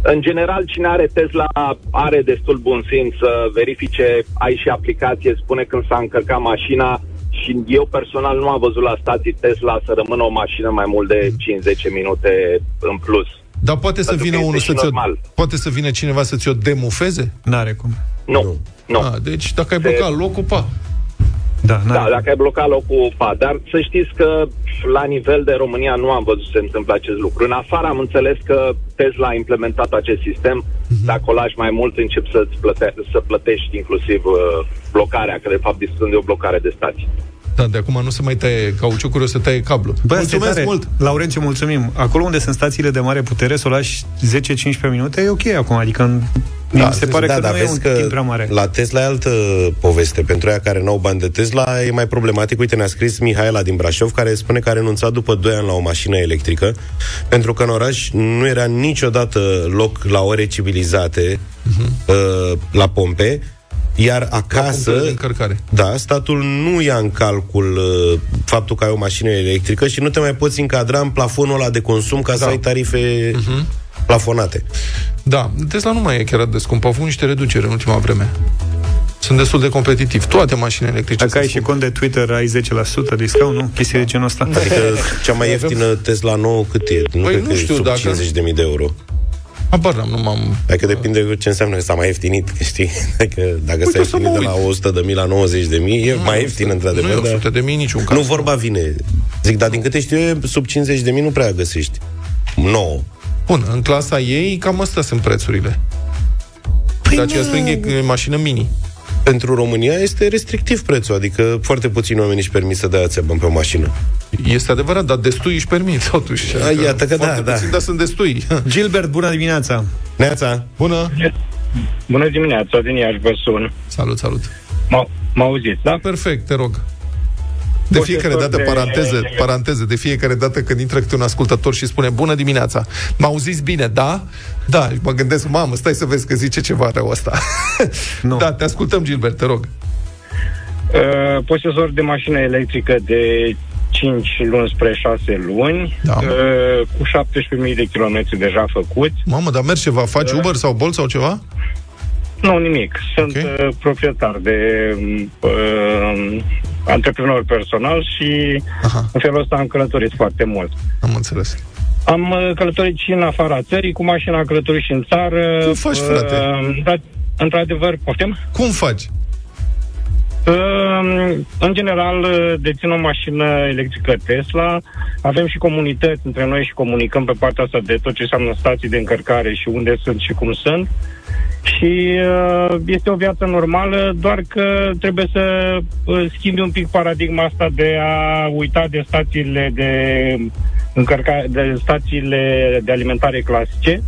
[SPEAKER 8] În general, cine are Tesla are destul bun simț să verifice, ai și aplicație, spune când s-a încărcat mașina și eu personal nu am văzut la stații Tesla să rămână o mașină mai mult de 5-10 minute în plus.
[SPEAKER 3] Dar poate să
[SPEAKER 8] Pentru
[SPEAKER 3] vină
[SPEAKER 8] că
[SPEAKER 3] unul
[SPEAKER 8] este
[SPEAKER 3] să
[SPEAKER 8] și
[SPEAKER 3] ți-o,
[SPEAKER 8] normal.
[SPEAKER 3] poate să vină cineva să ți-o demufeze?
[SPEAKER 2] N-are cum.
[SPEAKER 8] Nu, nu. nu.
[SPEAKER 3] Ah, deci dacă ai
[SPEAKER 8] Se-
[SPEAKER 3] blocat locul, pa.
[SPEAKER 2] Da, n-are
[SPEAKER 8] Da,
[SPEAKER 2] cum.
[SPEAKER 8] dacă ai blocat locul, pa. Dar să știți că la nivel de România nu am văzut să se întâmple acest lucru. În afară am înțeles că Tesla a implementat acest sistem.
[SPEAKER 3] Mhm.
[SPEAKER 8] Dacă o lași mai mult, începi să-ți plăte- să plătești inclusiv uh, blocarea, că de fapt discutăm de o blocare de stații.
[SPEAKER 3] Da, de acum nu se mai taie cauciucuri, o să taie cablu.
[SPEAKER 2] Bă, asta e
[SPEAKER 3] Mulțumesc
[SPEAKER 2] tare.
[SPEAKER 3] mult!
[SPEAKER 2] Laurențiu, mulțumim. Acolo unde sunt stațiile de mare putere, să o lași 10-15 minute, e ok acum. Adică în- mi se pare
[SPEAKER 4] da,
[SPEAKER 2] că
[SPEAKER 4] dar
[SPEAKER 2] nu e
[SPEAKER 4] vezi
[SPEAKER 2] un
[SPEAKER 4] că
[SPEAKER 2] timp prea mare.
[SPEAKER 4] la Tesla e altă poveste. Pentru ea care n-au bani de Tesla e mai problematic. Uite, ne-a scris Mihaela din Brașov, care spune că a renunțat după 2 ani la o mașină electrică, pentru că în oraș nu era niciodată loc la ore civilizate uh, la pompe, iar acasă...
[SPEAKER 3] punctele de încărcare.
[SPEAKER 4] Da, statul nu ia în calcul uh, faptul că ai o mașină electrică și nu te mai poți încadra în plafonul ăla de consum ca să
[SPEAKER 3] Da.
[SPEAKER 4] ai tarife plafonate.
[SPEAKER 3] Da, Tesla nu mai e chiar atât de scump. Au făcut niște reduceri în ultima vreme. Sunt destul de competitiv. Toate mașinile electrice
[SPEAKER 2] Dacă ai
[SPEAKER 3] sunt
[SPEAKER 2] și cont de Twitter, ai 10% discount, nu? Chestii de genul ăsta.
[SPEAKER 4] Adică cea mai ieftină Tesla nouă cât e? Nu
[SPEAKER 3] Păi
[SPEAKER 4] cred
[SPEAKER 3] nu
[SPEAKER 4] că
[SPEAKER 3] știu
[SPEAKER 4] e sub
[SPEAKER 3] dacă-
[SPEAKER 4] 50.000 de euro.
[SPEAKER 3] Habar n-am, nu m-am...
[SPEAKER 4] Adică depinde de ce înseamnă că s-a mai ieftinit, știi? Adică dacă
[SPEAKER 3] Uite,
[SPEAKER 4] s-a
[SPEAKER 3] să mă
[SPEAKER 4] ieftinit de la
[SPEAKER 3] uit.
[SPEAKER 4] 100 de mii la 90 de mii, e mai ieftin,
[SPEAKER 3] Nu
[SPEAKER 4] într-adevăr,
[SPEAKER 3] e
[SPEAKER 4] dar
[SPEAKER 3] 100 de mii niciun caz.
[SPEAKER 4] nu vorba vine. Zic, dar din câte știu eu, sub 50 de mii nu prea găsești. 9.
[SPEAKER 3] Bun, în clasa ei, cam astea sunt prețurile.
[SPEAKER 4] Păi
[SPEAKER 3] De aceea
[SPEAKER 4] nu.
[SPEAKER 3] spring e mașină mini.
[SPEAKER 4] Pentru România este restrictiv prețul, adică foarte puțini oameni își permit să dea bani pe o mașină.
[SPEAKER 3] Este adevărat, dar destui își permit, totuși.
[SPEAKER 4] A, iată că
[SPEAKER 3] foarte
[SPEAKER 4] da,
[SPEAKER 3] puțin,
[SPEAKER 4] da.
[SPEAKER 3] dar sunt destui.
[SPEAKER 2] Gilbert, bună dimineața!
[SPEAKER 4] Neața,
[SPEAKER 3] Bună!
[SPEAKER 9] Bună dimineața, din Iași vă sun.
[SPEAKER 3] Salut, salut!
[SPEAKER 9] M- mă auziți, da?
[SPEAKER 3] Perfect, te rog. De fiecare
[SPEAKER 9] Posesor
[SPEAKER 3] dată,
[SPEAKER 9] de-
[SPEAKER 3] paranteză, paranteză, de fiecare dată când intră câte un ascultător și spune Bună dimineața, mă auziți bine, da? Da, și mă gândesc, mamă, stai să vezi că zice ceva rău ăsta.
[SPEAKER 2] Nu.
[SPEAKER 3] Da, te ascultăm, Gilbert, te rog.
[SPEAKER 9] Uh, posesor de mașină electrică de 5 luni spre 6 luni,
[SPEAKER 3] Da.
[SPEAKER 9] uh, cu 17.000 de kilometri deja făcuți.
[SPEAKER 3] Mamă, dar mergi ceva, faci Uber sau Bolt sau ceva?
[SPEAKER 9] Nu, nimic. Sunt
[SPEAKER 3] Ok.
[SPEAKER 9] uh, proprietar de uh, antreprenor personal și
[SPEAKER 3] Aha,
[SPEAKER 9] în felul ăsta am călătorit foarte mult.
[SPEAKER 3] am înțeles.
[SPEAKER 9] Am uh, călătorit și în afara țării, cu mașina am călătorit și în țară.
[SPEAKER 3] Cum faci, frate?
[SPEAKER 9] Uh, da, într-adevăr, poftim?
[SPEAKER 3] Cum faci?
[SPEAKER 9] Uh, În general, uh, dețin o mașină electrică Tesla. Avem și comunități între noi și comunicăm pe partea asta de tot ce înseamnă stații de încărcare și unde sunt și cum sunt. Și uh, este o viață normală, doar că trebuie să uh, schimbi un pic paradigma asta de a uita de stațiile de încărcare, de stațiile de alimentare clasice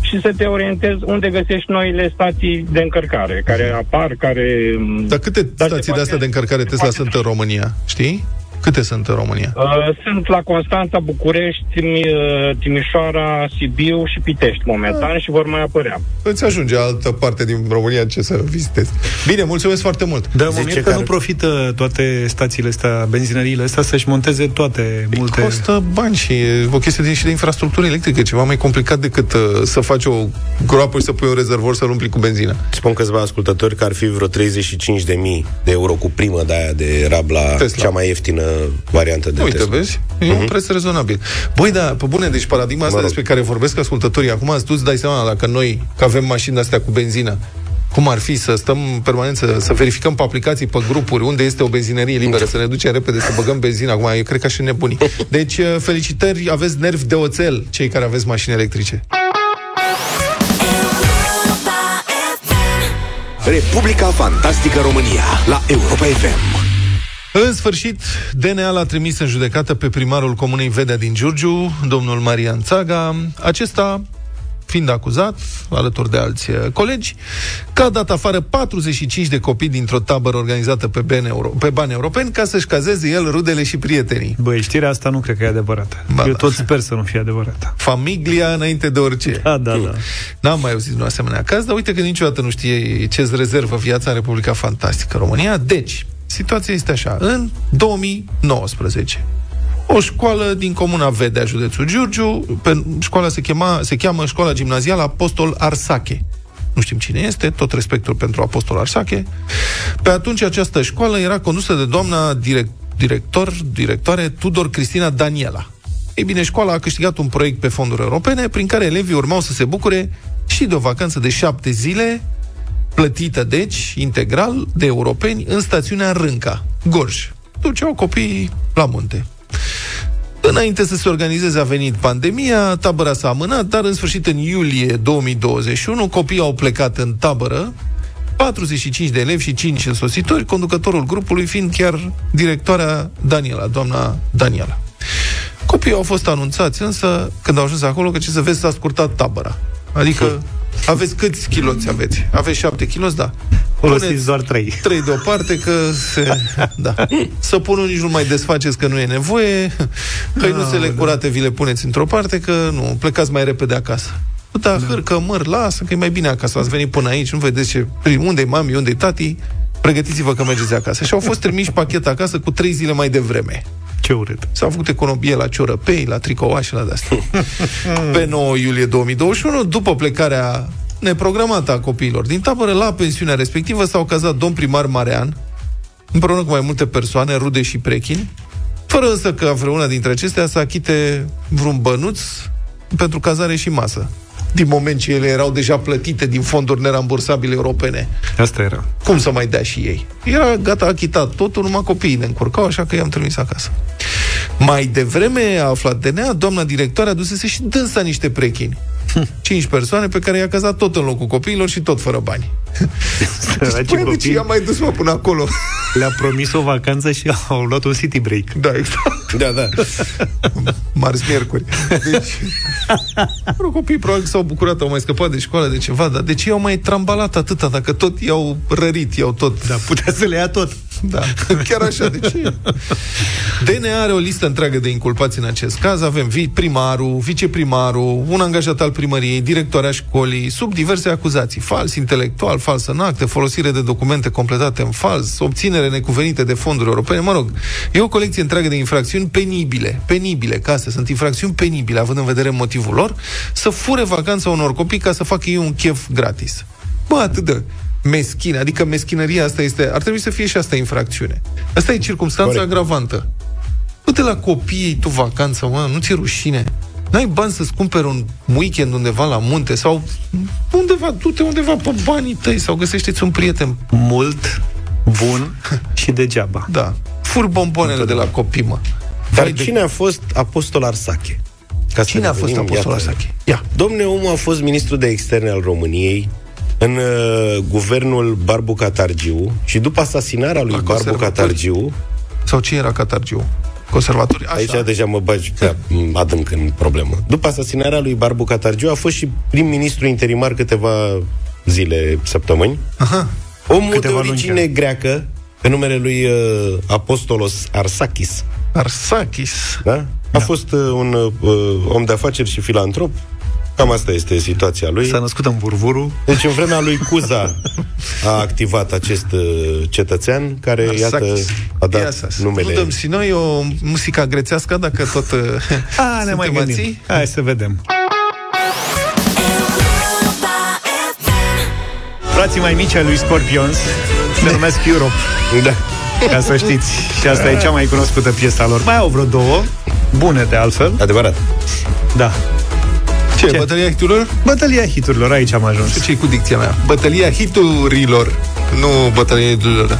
[SPEAKER 9] și să te orientezi unde găsești noile stații de încărcare, care apar, care...
[SPEAKER 3] Dar câte
[SPEAKER 9] Dar se
[SPEAKER 3] stații de
[SPEAKER 9] poate-
[SPEAKER 3] astea de încărcare
[SPEAKER 9] se
[SPEAKER 3] Tesla
[SPEAKER 9] poate-
[SPEAKER 3] sunt în România? Știi? Câte sunt în România?
[SPEAKER 9] Uh, sunt la Constanța, București, Timi- uh, Timișoara, Sibiu și Pitești momentan și vor mai apărea.
[SPEAKER 3] Îți ajunge altă parte din România ce să vizitezi. Bine, mulțumesc foarte mult.
[SPEAKER 2] Dar mă
[SPEAKER 4] Zice
[SPEAKER 2] mir că
[SPEAKER 4] care-
[SPEAKER 2] nu profită toate stațiile astea, benzinăriile astea, să-și monteze toate multe...
[SPEAKER 3] Costă bani și e o chestie de, și de infrastructură electrică, ceva mai complicat decât uh, să faci o groapă și să pui un rezervor să-l umpli cu benzină.
[SPEAKER 4] spun câțiva ascultători că ar fi vreo 35 de mii de euro cu primă de aia de rab la
[SPEAKER 3] Tesla.
[SPEAKER 4] cea mai ieftină variantă de
[SPEAKER 3] Uite,
[SPEAKER 4] Tesla.
[SPEAKER 3] vezi? E un preț rezonabil. Băi, da, pe bune, deci paradigma asta
[SPEAKER 4] Mă rog.
[SPEAKER 3] despre care vorbesc ascultătorii acum, tu îți dai seama dacă noi, că avem mașini astea cu benzină, cum ar fi să stăm permanent să, să verificăm pe aplicații, pe grupuri, unde este o benzinărie liberă, să ne ducem repede să băgăm benzină. Acum, eu cred că și nebunii. Deci, uh, felicitări, aveți nervi de oțel, cei care aveți mașini electrice.
[SPEAKER 1] Republica Fantastică România la Europa FM.
[SPEAKER 3] În sfârșit, DNA l-a trimis în judecată pe primarul comunei Vedea din Giurgiu, domnul Marian Țaga. Acesta fiind acuzat, alături de alți uh, colegi, că a dat afară 45 de copii dintr-o tabără organizată pe bani, euro- pe bani europeni ca să-și cazeze el rudele și prietenii.
[SPEAKER 2] Băi, știrea asta nu cred că e adevărată.
[SPEAKER 3] Ba,
[SPEAKER 2] Eu
[SPEAKER 3] da.
[SPEAKER 2] tot sper să nu fie adevărată.
[SPEAKER 3] Familia înainte de orice.
[SPEAKER 2] Da, da, da.
[SPEAKER 3] N-am mai auzit un asemenea caz, dar uite că niciodată nu știe ce îți rezervă viața în Republica Fantastică România. Deci, situația este așa. În 2019, o școală din comuna Vedea, județul Giurgiu, pe, școala se, chema, se cheamă Școala Gimnazială Apostol Arsache. Nu știm cine este, tot respectul pentru Apostol Arsache. Pe atunci această școală era condusă de doamna direct, director, directoare Tudor Cristina Daniela. Ei bine, școala a câștigat un proiect pe fonduri europene prin care elevii urmau să se bucure și de o vacanță de șapte zile, plătită, deci, integral, de europeni, în stațiunea Rânca, Gorj. Duceau copiii la munte. Înainte să se organizeze a venit pandemia, tabăra s-a amânat, dar în sfârșit în iulie 2021 copiii au plecat în tabără, 45 de elevi și 5 însositori, conducătorul grupului fiind chiar directoarea Daniela, doamna Daniela. Copiii au fost anunțați însă, când au ajuns acolo, că ce să vezi, s-a scurtat tabăra. Adică, aveți câți kiloți aveți? Aveți 7 kiloți? Da.
[SPEAKER 2] Folosiți
[SPEAKER 3] Puneți
[SPEAKER 2] doar trei.
[SPEAKER 3] trei deoparte că se, da. Săpunul nici nu mai desfaceți că nu e nevoie, hăinuțele curate vi le puneți într-o parte că nu, plecați mai repede acasă. Da, hârcă, măr, lasă, că e mai bine acasă. Ați venit până aici, nu vedeți ce... Unde-i mami, unde-i tati? Pregătiți-vă că mergeți acasă. Și au fost trimiși pachet acasă cu trei zile mai devreme.
[SPEAKER 2] Ce urât.
[SPEAKER 3] S-a făcut economie la ciorăpei, la tricouașe, la de-astea. Pe 9 iulie 2021, după plecarea neprogramată a copiilor din tabără, la pensiunea respectivă s-au cazat domn primar Marean, împreună cu mai multe persoane, rude și prechini, fără însă că vreuna dintre acestea să achite vreun bănuț pentru cazare și masă. Din moment ce ele erau deja plătite din fonduri nerambursabile europene.
[SPEAKER 2] Asta era.
[SPEAKER 3] Cum să mai dea și ei? Era gata achitat totul, numai copiii ne încurcau, așa că i-am trimis acasă. Mai devreme a aflat DNA, doamna directoare adusese și dânsa niște prechini. Cinci persoane pe care i-a cazat tot în locul copiilor și tot fără bani.
[SPEAKER 2] Săraci
[SPEAKER 3] Spune de ce
[SPEAKER 2] copii.
[SPEAKER 3] i-a mai dus mă până acolo?
[SPEAKER 2] Le-a promis o vacanță și au luat un city break.
[SPEAKER 3] Da, exact.
[SPEAKER 4] Da, da.
[SPEAKER 3] Marți, miercuri. Deci, mă rog, copiii probabil că s-au bucurat, au mai scăpat de școală, de ceva, dar de ce i-au mai trambalat atâta, dacă tot i-au rărit, i-au tot...
[SPEAKER 2] Da, putea să le ia tot.
[SPEAKER 3] Da, chiar așa, de ce? DNA are o listă întreagă de inculpați în acest caz. Avem vi- primarul, viceprimarul, un angajat al primăriei, directoarea școlii, sub diverse acuzații. Fals intelectual, fals în acte, folosire de documente completate în fals, obținere necuvenite de fonduri europene. Mă rog, e o colecție întreagă de infracțiuni penibile. Penibile, ca astea sunt infracțiuni penibile, având în vedere motivul lor, să fure vacanța unor copii ca să facă ei un chef gratis. Bă, atât de meschină, adică meschinăria asta este, ar trebui să fie și asta infracțiune. Asta e circunstanța
[SPEAKER 4] Corect.
[SPEAKER 3] agravantă. Du-te la copiii tu vacanță, mă, nu ți-e rușine. N-ai bani să-ți cumperi un weekend undeva la munte sau undeva, du-te undeva pe banii tăi sau găsește-ți un prieten.
[SPEAKER 2] Mult, bun și degeaba.
[SPEAKER 3] Da. Fur bomboanele de la copii, mă.
[SPEAKER 4] Dar
[SPEAKER 3] Vai de-
[SPEAKER 4] cine a fost Apostol Arsache? Ca să
[SPEAKER 3] Cine a fost
[SPEAKER 4] revenim,
[SPEAKER 3] apostol
[SPEAKER 4] iată.
[SPEAKER 3] Arsache? Ia.
[SPEAKER 4] Domne, omul a fost ministru de externe al României în uh, guvernul Barbu Catargiu și după asasinarea lui
[SPEAKER 3] La
[SPEAKER 4] Barbu
[SPEAKER 3] conservatori.
[SPEAKER 4] Catargiu,
[SPEAKER 3] Sau ce era Catargiu? Conservatori? Așa.
[SPEAKER 4] aici deja mă bagi prea adânc în problemă. După asasinarea lui Barbu Catargiu a fost și prim-ministru interimar câteva zile, săptămâni.
[SPEAKER 3] Aha.
[SPEAKER 4] Omul
[SPEAKER 2] Câteva
[SPEAKER 4] de
[SPEAKER 2] luni
[SPEAKER 4] origine
[SPEAKER 2] chiar.
[SPEAKER 4] greacă, pe numele lui uh, Apostolos Arsakis,
[SPEAKER 3] Arsakis.
[SPEAKER 4] da? A fost uh, un uh, om de afaceri și filantrop. Cam asta este situația lui.
[SPEAKER 2] S-a născut în Burvuru.
[SPEAKER 4] Deci în vremea lui Cuza a activat acest uh, cetățean care, iată,
[SPEAKER 3] Arsakis.
[SPEAKER 4] a dat
[SPEAKER 3] Ia să-
[SPEAKER 4] numele...
[SPEAKER 3] Nu dăm și noi o muzică grețească, dacă tot uh,
[SPEAKER 2] A, ne mai
[SPEAKER 3] suntem
[SPEAKER 2] gândim.
[SPEAKER 3] ații?
[SPEAKER 2] Hai să vedem. Frații mai mici ai lui Scorpions se numesc Europe,
[SPEAKER 4] Da.
[SPEAKER 2] ca să știți. Și asta e cea mai cunoscută piesa lor. Mai au vreo două, bune de altfel.
[SPEAKER 4] Adevărat.
[SPEAKER 2] Da.
[SPEAKER 3] Ce,
[SPEAKER 2] Ce?
[SPEAKER 3] bătălia hiturilor?
[SPEAKER 2] Bătălia hiturilor, aici am ajuns.
[SPEAKER 3] ce cu dicția mea? Bătălia hiturilor, nu bătălia hiturilor.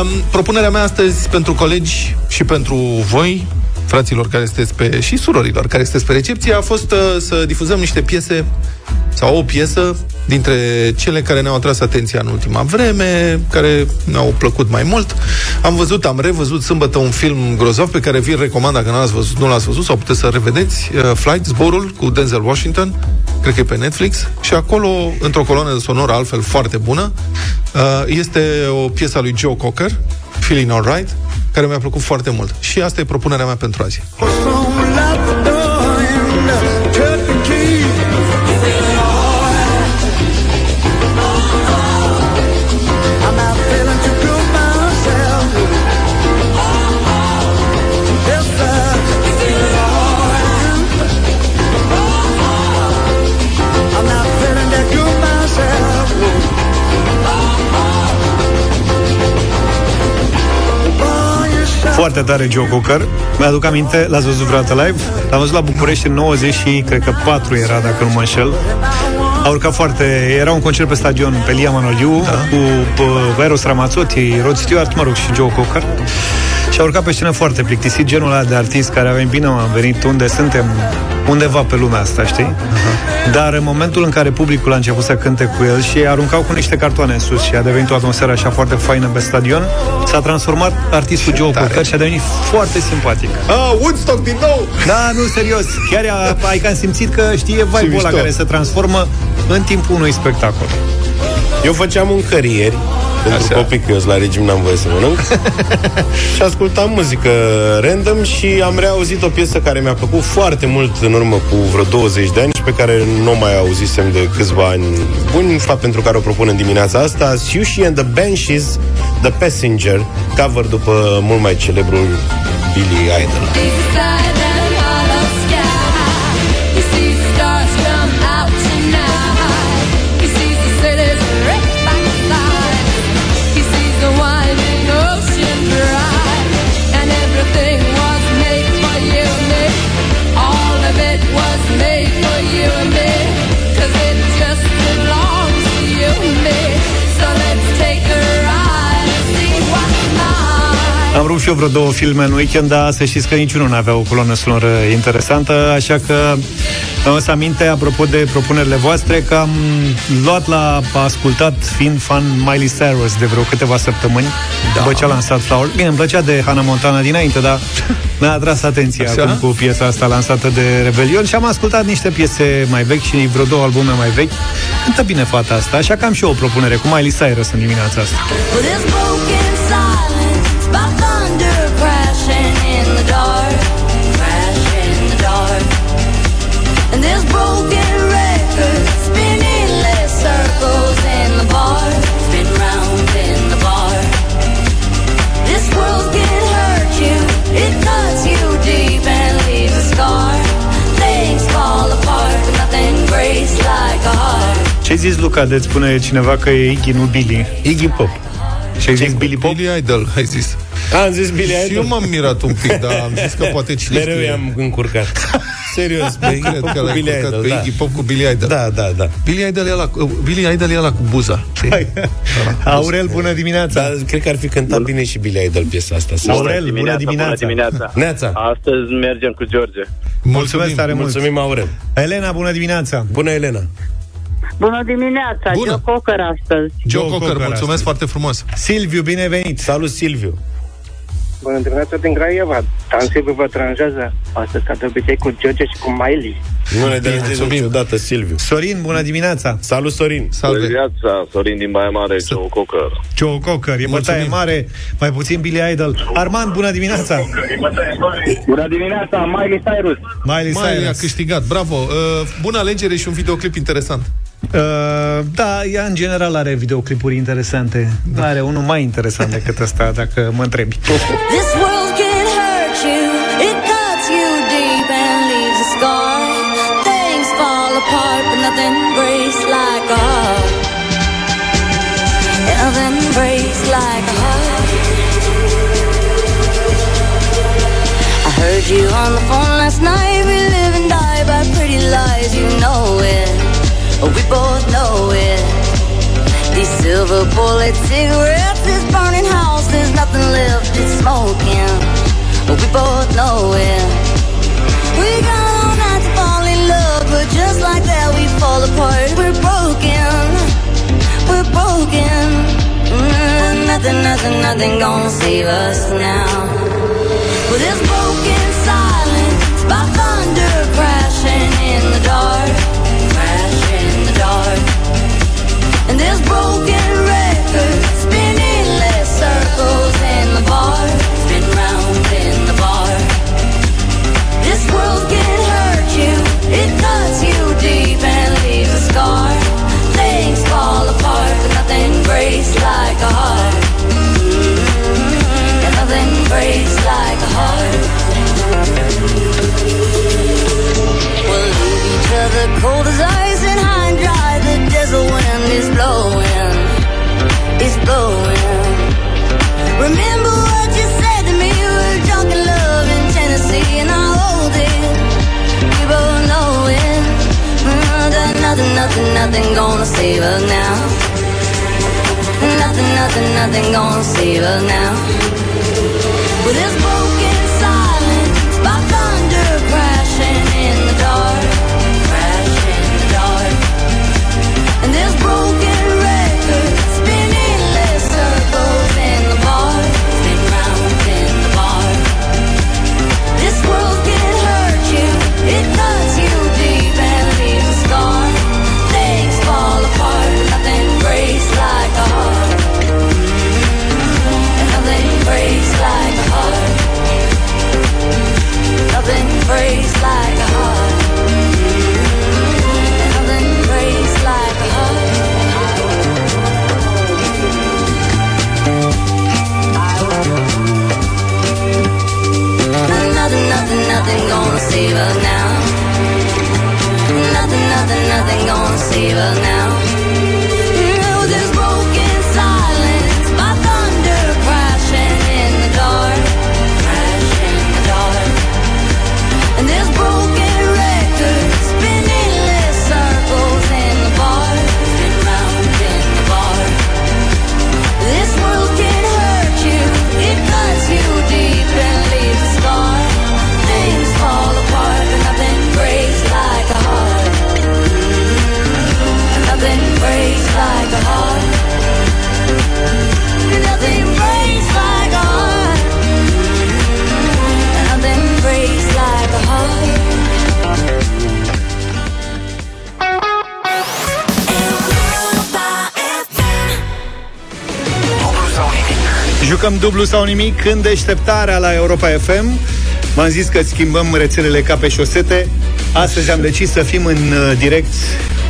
[SPEAKER 3] Um, propunerea mea astăzi pentru colegi și pentru voi, fraților care sunteți pe, și surorilor care sunteți pe recepție, a fost uh, să difuzăm niște piese sau o piesă dintre cele care ne-au atras atenția în ultima vreme, care ne-au plăcut mai mult. Am văzut, am revăzut sâmbătă un film grozav pe care vi-l recomand dacă nu l-ați văzut, nu l-ați văzut sau puteți să revedeți, uh, Flight, zborul cu Denzel Washington, cred că e pe Netflix, și acolo, într-o coloană sonoră altfel foarte bună, uh, este o piesă a lui Joe Cocker, Feeling Alright, care mi-a plăcut foarte mult. Și asta e propunerea mea pentru azi.
[SPEAKER 2] Foarte tare Joe Cocker. Mi-aduc aminte, l-ați văzut vreodată live? L-am văzut la București în 90 și cred că 4 era, dacă nu mă înșel. A urcat foarte... Era un concert pe stadion pe Lia Manoliu da. cu pă, Eros Ramazzotti, Rod Stewart, mă rog, și Joe Cocker. Și a urcat pe scenă foarte plictisit, genul ăla de artist care avem bine, am venit unde suntem, undeva pe lumea asta, știi? Uh-huh. Dar în momentul în care publicul a început să cânte cu el și aruncau cu niște cartoane în sus și a devenit o atmosferă așa foarte faină pe stadion, s-a transformat artistul Joe
[SPEAKER 3] tare.
[SPEAKER 2] Cocker și a devenit foarte simpatic.
[SPEAKER 3] Ah, Woodstock din nou!
[SPEAKER 2] Da, nu, serios. Chiar a, ai cam simțit că știe vibe-ul ăla
[SPEAKER 3] mișto.
[SPEAKER 2] care se transformă în timpul unui spectacol.
[SPEAKER 4] Eu făceam mâncărieri pentru
[SPEAKER 3] Așa.
[SPEAKER 4] copii, că eu sunt la regim, n-am voie să mănânc. și ascultam muzică random și am reauzit o piesă care mi-a plăcut foarte mult în urmă cu vreo 20 de ani și pe care nu o mai auzisem de câțiva ani buni, fapt pentru care o propun în dimineața asta. Sushi and the Banshees, The Passenger, cover după mult mai celebrul Billy Idol.
[SPEAKER 10] Rupt și eu vreo două filme în weekend, dar să știți că niciunul nu avea o coloană sonoră interesantă, așa că am să aminte, apropo de propunerile voastre, că am luat la ascultat, fiind fan Miley Cyrus de vreo câteva săptămâni, da. după ce a lansat Flower. Bine, îmi plăcea de Hannah Montana dinainte, dar mi-a atras atenția Așa? acum cu piesa asta lansată de Rebelion și am ascultat niște piese mai vechi și vreo două albume mai vechi. Cântă bine fata asta, așa că am și eu o propunere cu Miley Cyrus în dimineața asta. Ce-ai zis, Luca, de spune cineva că e Iggy, nu Billy?
[SPEAKER 4] Iggy Pop.
[SPEAKER 10] Și ai zis Billy Pop?
[SPEAKER 3] Billy Idol, ai zis.
[SPEAKER 4] A, am zis Billy Idol.
[SPEAKER 3] Și eu m-am mirat un pic, dar am zis că poate cine
[SPEAKER 4] Mereu i-am încurcat. Serios, pe
[SPEAKER 3] Iggy Pop cu Billy Idol. Pe da. Iggy Pop cu Billy Idol.
[SPEAKER 4] Da, da, da.
[SPEAKER 3] Billy Idol e la, Billy Idol e la cu buza.
[SPEAKER 10] Aurel, bună dimineața.
[SPEAKER 4] Da, cred că ar fi cântat Bun. bine și Billy Idol piesa asta.
[SPEAKER 10] Aurel, bună dimineața. Bună
[SPEAKER 2] dimineața.
[SPEAKER 4] Neața.
[SPEAKER 2] Astăzi mergem cu George.
[SPEAKER 10] Mulțumesc tare mult.
[SPEAKER 4] Mulțumim, Aurel.
[SPEAKER 10] Elena, bună dimineața.
[SPEAKER 4] Bună, Elena.
[SPEAKER 11] Bună dimineața, Bună. Joe Cocker astăzi.
[SPEAKER 3] Joe, Joe Cocker, mulțumesc astăzi. foarte frumos.
[SPEAKER 10] Silviu, binevenit.
[SPEAKER 4] Salut, Silviu.
[SPEAKER 12] Bună dimineața din Craiova. Dan Silviu vă tranjează astăzi, ca de obicei, cu George și cu Miley.
[SPEAKER 4] Nu ne deranjezi niciodată, Silviu.
[SPEAKER 10] Sorin, bună dimineața.
[SPEAKER 4] Salut, Sorin.
[SPEAKER 13] Salut. Bună dimineața, Sorin din Baia Mare, S- Joe Cocker.
[SPEAKER 10] Joe Cocker, e bătaie mare, mai puțin Billy Idol. Armand, bună dimineața.
[SPEAKER 14] Bună dimineața, Miley Cyrus.
[SPEAKER 10] Miley Cyrus.
[SPEAKER 3] Miley a câștigat, bravo. Uh, bună alegere și un videoclip interesant.
[SPEAKER 10] Uh, da, ea în general are videoclipuri interesante. Da. Are unul mai interesant decât ăsta, dacă mă întrebi. This world can hurt you, it cuts you deep and leaves a scar. Things fall apart, but nothing breaks like a heart. Nothing breaks like a heart. I heard you on the phone last night. We both know it. These silver bullet cigarettes, this burning house, there's nothing left, it's smoking. we both know it. We got all night to fall in love, but just like that we fall apart. We're broken, we're broken. Mm, nothing, nothing, nothing gonna save us now. With this broken silence, by thunder cold as ice and high and dry. Is blowing, is blowing. Remember what you said to me? We were drunk in love in Tennessee, and I hold it. We both know it. That nothing, nothing, nothing gonna save us now. Nothing, nothing, nothing gonna save us now. With this
[SPEAKER 2] sau nimic în deșteptarea la Europa FM. V-am zis că schimbăm rețelele ca pe șosete. Astăzi am decis să fim în uh, direct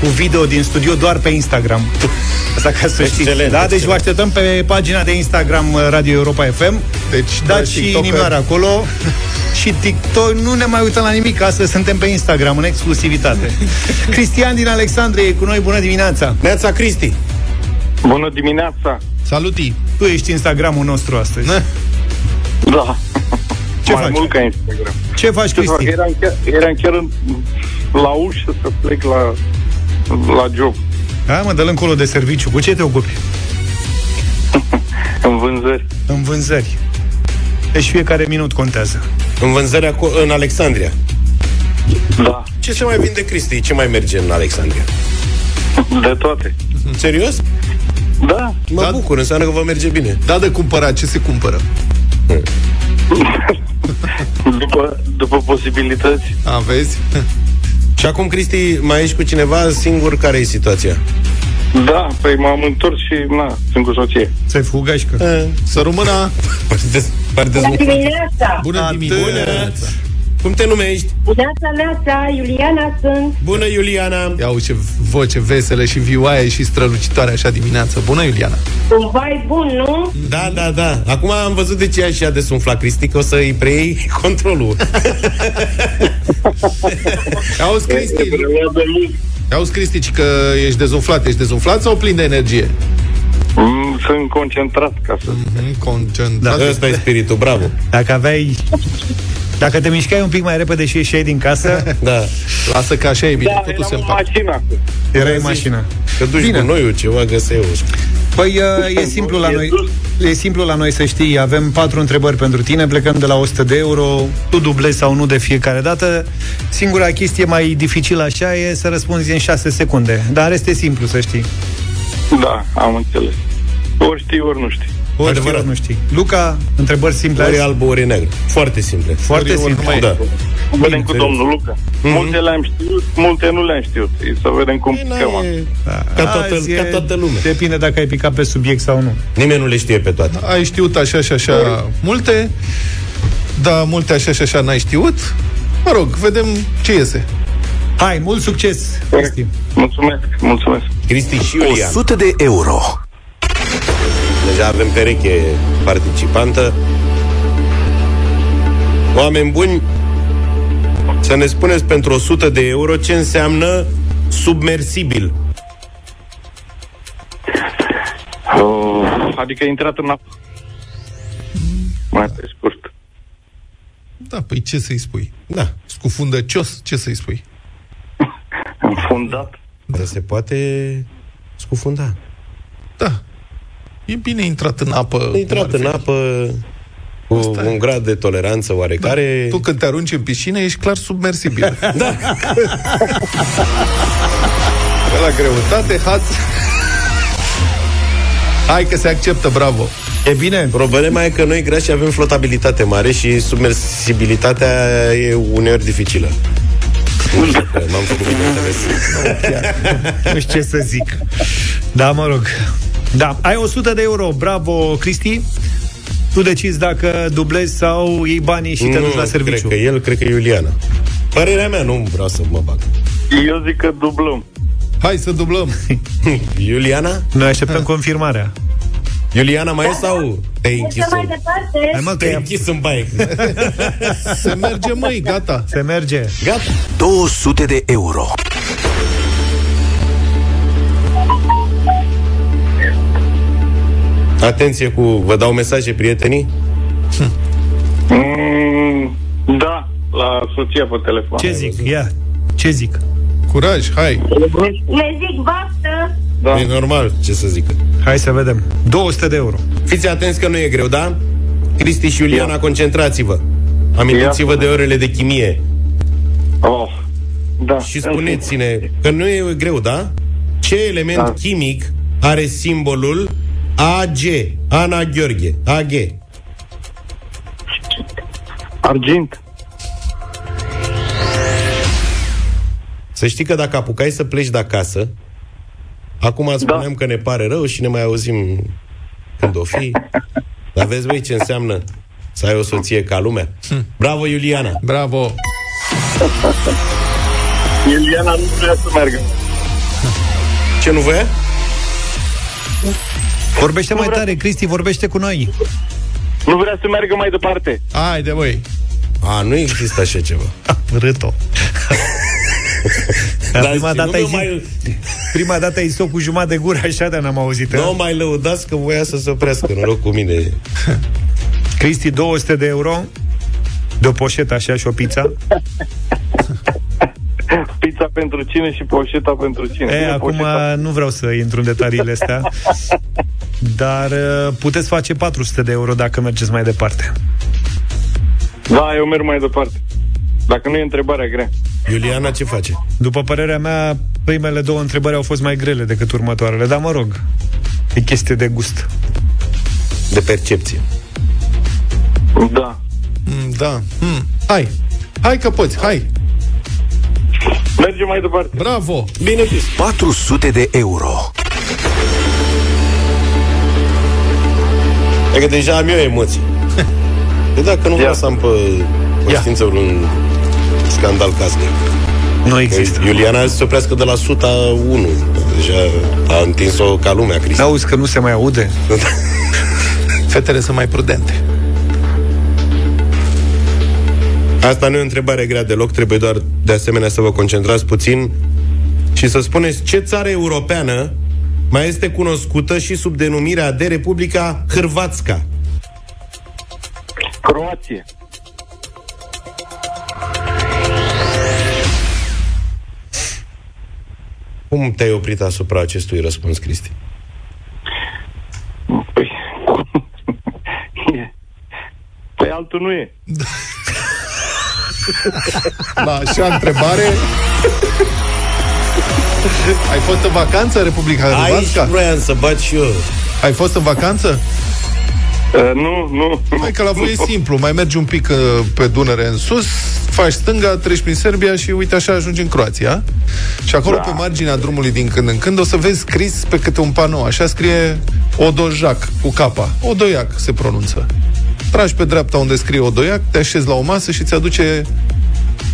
[SPEAKER 2] cu video din studio doar pe Instagram. Asta ca să știți.
[SPEAKER 4] Excelent,
[SPEAKER 2] da? Deci
[SPEAKER 4] excelent.
[SPEAKER 2] vă așteptăm pe pagina de Instagram uh, Radio Europa FM.
[SPEAKER 3] Deci,
[SPEAKER 2] Dați și
[SPEAKER 3] TikToker.
[SPEAKER 2] inimioară acolo. și TikTok, nu ne mai uităm la nimic, astăzi suntem pe Instagram în exclusivitate. Cristian din Alexandria e cu noi, bună dimineața!
[SPEAKER 4] Neața Cristi!
[SPEAKER 15] Bună dimineața!
[SPEAKER 3] Saluti!
[SPEAKER 2] Tu ești Instagramul nostru astăzi.
[SPEAKER 15] Da.
[SPEAKER 2] Ce
[SPEAKER 15] Mai
[SPEAKER 2] faci?
[SPEAKER 15] mult ca Instagram.
[SPEAKER 2] Ce faci,
[SPEAKER 15] Ce fac?
[SPEAKER 2] Cristi?
[SPEAKER 15] Eram chiar, eram chiar în, la ușă să plec la, la job,
[SPEAKER 2] Hai mă, dă-l încolo de serviciu. Cu ce te ocupi?
[SPEAKER 15] în vânzări.
[SPEAKER 2] În vânzări. Deci fiecare minut contează.
[SPEAKER 4] În vânzări aco- în Alexandria.
[SPEAKER 15] Da,
[SPEAKER 4] Ce se mai vinde, Cristi? Ce mai merge în Alexandria?
[SPEAKER 15] de toate.
[SPEAKER 4] Serios?
[SPEAKER 15] Da,
[SPEAKER 4] Mă
[SPEAKER 3] Da.
[SPEAKER 4] bucur, înseamnă că vă merge bine.
[SPEAKER 3] Da, de cumpărat, ce se cumpără?
[SPEAKER 15] după, după posibilități.
[SPEAKER 3] Aveți?
[SPEAKER 4] Și acum, Cristi, mai ești cu cineva singur? Care e situația?
[SPEAKER 15] Da, păi m-am întors și, na, sunt cu soție.
[SPEAKER 2] Ți-ai fugașcă.
[SPEAKER 3] Să rămână
[SPEAKER 4] Pare pare
[SPEAKER 16] Bună dimineața!
[SPEAKER 3] bună dimineața!
[SPEAKER 4] Cum te numești?
[SPEAKER 16] Neața, neața, Iuliana sunt.
[SPEAKER 4] Bună, Iuliana!
[SPEAKER 3] Ia uite ce voce veselă și vioaie și strălucitoare așa dimineața. Bună, Iuliana!
[SPEAKER 16] Un vai bun, nu?
[SPEAKER 4] Da, da, da. Acum am văzut de ce e așa de sumfla, Cristi, că o să îi preiei controlul.
[SPEAKER 3] Auzi, Cristi,
[SPEAKER 15] de mult.
[SPEAKER 3] auzi, Cristi, ci că ești dezumflat. Ești dezumflat sau plin de energie?
[SPEAKER 15] Mm, Sunt concentrat ca să...
[SPEAKER 3] Mm, concentrat.
[SPEAKER 4] Da, ăsta e spiritul, bravo.
[SPEAKER 2] Dacă aveai... Dacă te mișcai un pic mai repede și ieșeai din casă,
[SPEAKER 4] Da.
[SPEAKER 3] Lasă că așa e bine,
[SPEAKER 15] Da,
[SPEAKER 3] totul se
[SPEAKER 15] eram în
[SPEAKER 3] împacă.
[SPEAKER 15] mașină acum.
[SPEAKER 2] erai în mașină.
[SPEAKER 4] Că duci
[SPEAKER 2] Bine.
[SPEAKER 4] cu noi ceva, găseu.
[SPEAKER 2] Păi uh, e simplu la noi. E simplu la noi să știi, avem patru întrebări pentru tine, plecăm de la 100 de euro, tu dublezi sau nu de fiecare dată. Singura chestie mai dificilă așa e să răspunzi în 6 secunde, dar este simplu să știi.
[SPEAKER 15] Da, am înțeles. Ori știi, ori nu știi.
[SPEAKER 2] Ori știi,
[SPEAKER 4] Adevărat.
[SPEAKER 2] ori nu știi. Luca, întrebări simple.
[SPEAKER 4] Ori
[SPEAKER 2] azi?
[SPEAKER 4] alb, ori negru. Foarte simple.
[SPEAKER 2] Foarte
[SPEAKER 3] ori
[SPEAKER 2] simplu.
[SPEAKER 3] numai-
[SPEAKER 4] Da.
[SPEAKER 15] Vedem cu
[SPEAKER 4] serios.
[SPEAKER 15] domnul Luca. Multe le-am știut, multe nu le-am știut. Să vedem cum picăm acum.
[SPEAKER 4] Ca toată,
[SPEAKER 2] Azi e-
[SPEAKER 4] ca toată lumea.
[SPEAKER 2] Depinde dacă ai picat pe subiect sau nu.
[SPEAKER 4] Nimeni nu le știe pe toate.
[SPEAKER 3] Ai știut așa și așa multe, da, multe așa și așa n-ai știut. Mă rog, vedem ce iese.
[SPEAKER 2] Hai, mult succes, Cristi.
[SPEAKER 15] Mulțumesc, mulțumesc.
[SPEAKER 4] Cristi și Iulian.
[SPEAKER 1] 100 de euro.
[SPEAKER 4] Deja avem pereche participantă. Oameni buni, să ne spuneți pentru 100 de euro ce înseamnă submersibil.
[SPEAKER 15] Oh, adică intrat în apă. Mai pe scurt.
[SPEAKER 3] Da, păi ce să-i spui?
[SPEAKER 4] Da,
[SPEAKER 3] Scufundăcios, ce să-i spui?
[SPEAKER 15] Înfundat.
[SPEAKER 4] dar se poate scufunda.
[SPEAKER 3] Da. E bine intrat în apă.
[SPEAKER 4] A intrat
[SPEAKER 3] cum
[SPEAKER 4] în
[SPEAKER 3] ar fi.
[SPEAKER 4] apă cu
[SPEAKER 3] Asta e.
[SPEAKER 4] un grad de toleranță oarecare.
[SPEAKER 3] Tu când te arunci în piscină ești clar submersibil. da. la greutate, haț. Hai că se acceptă, bravo.
[SPEAKER 2] E bine?
[SPEAKER 4] Problema e că noi grași avem flotabilitate mare și submersibilitatea e uneori dificilă. Nu știu că M-am făcut bine înțeles.
[SPEAKER 2] Nu știu ce să zic. Da, mă rog. Da, ai 100 de euro. Bravo, Cristi. Tu decizi dacă dublezi sau iei banii și te duci la
[SPEAKER 4] Nu,
[SPEAKER 2] serviciu.
[SPEAKER 4] Cred că el, cred că Iuliana. Părerea mea, nu vreau să mă bag.
[SPEAKER 15] Eu zic că dublăm.
[SPEAKER 3] Hai să dublăm.
[SPEAKER 4] Iuliana?
[SPEAKER 2] Noi așteptăm confirmarea.
[SPEAKER 4] Iuliana mai e sau te-ai închis,
[SPEAKER 16] Mergem mai
[SPEAKER 4] în...
[SPEAKER 16] departe.
[SPEAKER 2] Hai mă, că
[SPEAKER 4] te-ai
[SPEAKER 2] e-
[SPEAKER 4] închis în baie?
[SPEAKER 3] Se merge, măi, gata.
[SPEAKER 2] se merge.
[SPEAKER 4] Gata.
[SPEAKER 1] 200 de euro.
[SPEAKER 4] Atenție cu... Vă dau mesaje, prietenii?
[SPEAKER 15] Mm, da, la soția pe telefon.
[SPEAKER 2] Ce zic? Ia, ce zic?
[SPEAKER 3] Curaj, hai.
[SPEAKER 16] Le zic baftă.
[SPEAKER 15] Da.
[SPEAKER 4] E normal, ce să zic.
[SPEAKER 2] Hai să vedem. 200 de euro.
[SPEAKER 4] Fiți atenți că nu e greu, da? Cristi și Iuliana, concentrați-vă. Amintiți-vă
[SPEAKER 15] Ia.
[SPEAKER 4] de orele de chimie.
[SPEAKER 15] Oh, da.
[SPEAKER 4] Și spuneți-ne că nu e greu, da? Ce element
[SPEAKER 15] Da.
[SPEAKER 4] chimic are simbolul AG? Ana Gheorghe. AG.
[SPEAKER 15] Argint.
[SPEAKER 4] Să știi că dacă apucai să pleci de acasă, acum îți
[SPEAKER 15] Da.
[SPEAKER 4] spuneam că ne pare rău și ne mai auzim când o fi. Dar vezi, băi, ce înseamnă să ai o soție ca lumea? Bravo, Iuliana!
[SPEAKER 3] Bravo!
[SPEAKER 15] Iuliana nu vrea să meargă.
[SPEAKER 4] Ce nu voia?
[SPEAKER 2] Vorbește mai tare, Cristi, vorbește cu noi.
[SPEAKER 15] Nu vrea să meargă mai departe.
[SPEAKER 3] Haide, băi.
[SPEAKER 4] A, nu există așa ceva.
[SPEAKER 2] Râto. Dar
[SPEAKER 4] Dar
[SPEAKER 2] prima
[SPEAKER 4] zi,
[SPEAKER 2] dată
[SPEAKER 4] nu
[SPEAKER 2] ai
[SPEAKER 4] mă
[SPEAKER 2] zis,
[SPEAKER 4] mai-
[SPEAKER 2] prima dată ai zis cu jumătate de gură, așa de n-am auzit.
[SPEAKER 4] Nu
[SPEAKER 2] Nu
[SPEAKER 4] o mai lăudați că voia să se oprească, noroc cu mine.
[SPEAKER 2] Cristi, 200 de euro de o poșetă așa și o pizza.
[SPEAKER 15] Pizza pentru cine și poșeta pentru cine.
[SPEAKER 2] E,
[SPEAKER 15] Bine,
[SPEAKER 2] acum
[SPEAKER 15] poșeta-
[SPEAKER 2] nu vreau să intru în detaliile astea, dar uh, puteți face 400 de euro dacă mergeți mai departe.
[SPEAKER 15] Da, eu merg mai departe. Dacă nu e întrebarea grea.
[SPEAKER 4] Iuliana ce face?
[SPEAKER 2] După părerea mea, primele două întrebări au fost mai grele decât următoarele, dar mă rog, e chestie de gust.
[SPEAKER 4] De percepție.
[SPEAKER 15] Da.
[SPEAKER 3] Mm, da. Mm. Hai. Hai că poți, hai.
[SPEAKER 15] Mergem mai departe.
[SPEAKER 3] Bravo.
[SPEAKER 4] Bine zis.
[SPEAKER 1] 400 de euro.
[SPEAKER 4] E că deja am eu emoții. De dacă nu vreau să am pe conștiință un scandal casnic.
[SPEAKER 2] Nu există.
[SPEAKER 4] Că Iuliana se oprească de la 101. Deja a întins-o ca lumea, Cristi.
[SPEAKER 2] Auzi că nu se mai aude?
[SPEAKER 3] Fetele sunt mai prudente.
[SPEAKER 4] Asta nu e o întrebare grea deloc, trebuie doar de asemenea să vă concentrați puțin și să spuneți ce țară europeană mai este cunoscută și sub denumirea de Republica Hârvatska.
[SPEAKER 15] Croație.
[SPEAKER 4] Cum te-ai oprit asupra acestui răspuns, Cristi?
[SPEAKER 15] Păi... e. Păi altul nu e.
[SPEAKER 3] La așa întrebare... Ai fost în vacanță, Republica
[SPEAKER 4] Aici
[SPEAKER 3] Hârvatska?
[SPEAKER 4] vroiam să bat și eu.
[SPEAKER 3] Ai fost în vacanță?
[SPEAKER 15] Uh, nu, nu.
[SPEAKER 3] Hai că la voi e simplu. Mai mergi un pic uh, pe Dunăre în sus, faci stânga, treci prin Serbia și uite așa ajungi în Croația. Și acolo, da. pe marginea drumului din când în când, o să vezi scris pe câte un panou. Așa scrie Odojac, cu capa. Odoiac se pronunță. Tragi pe dreapta unde scrie Odoiac, te așezi la o masă și ți aduce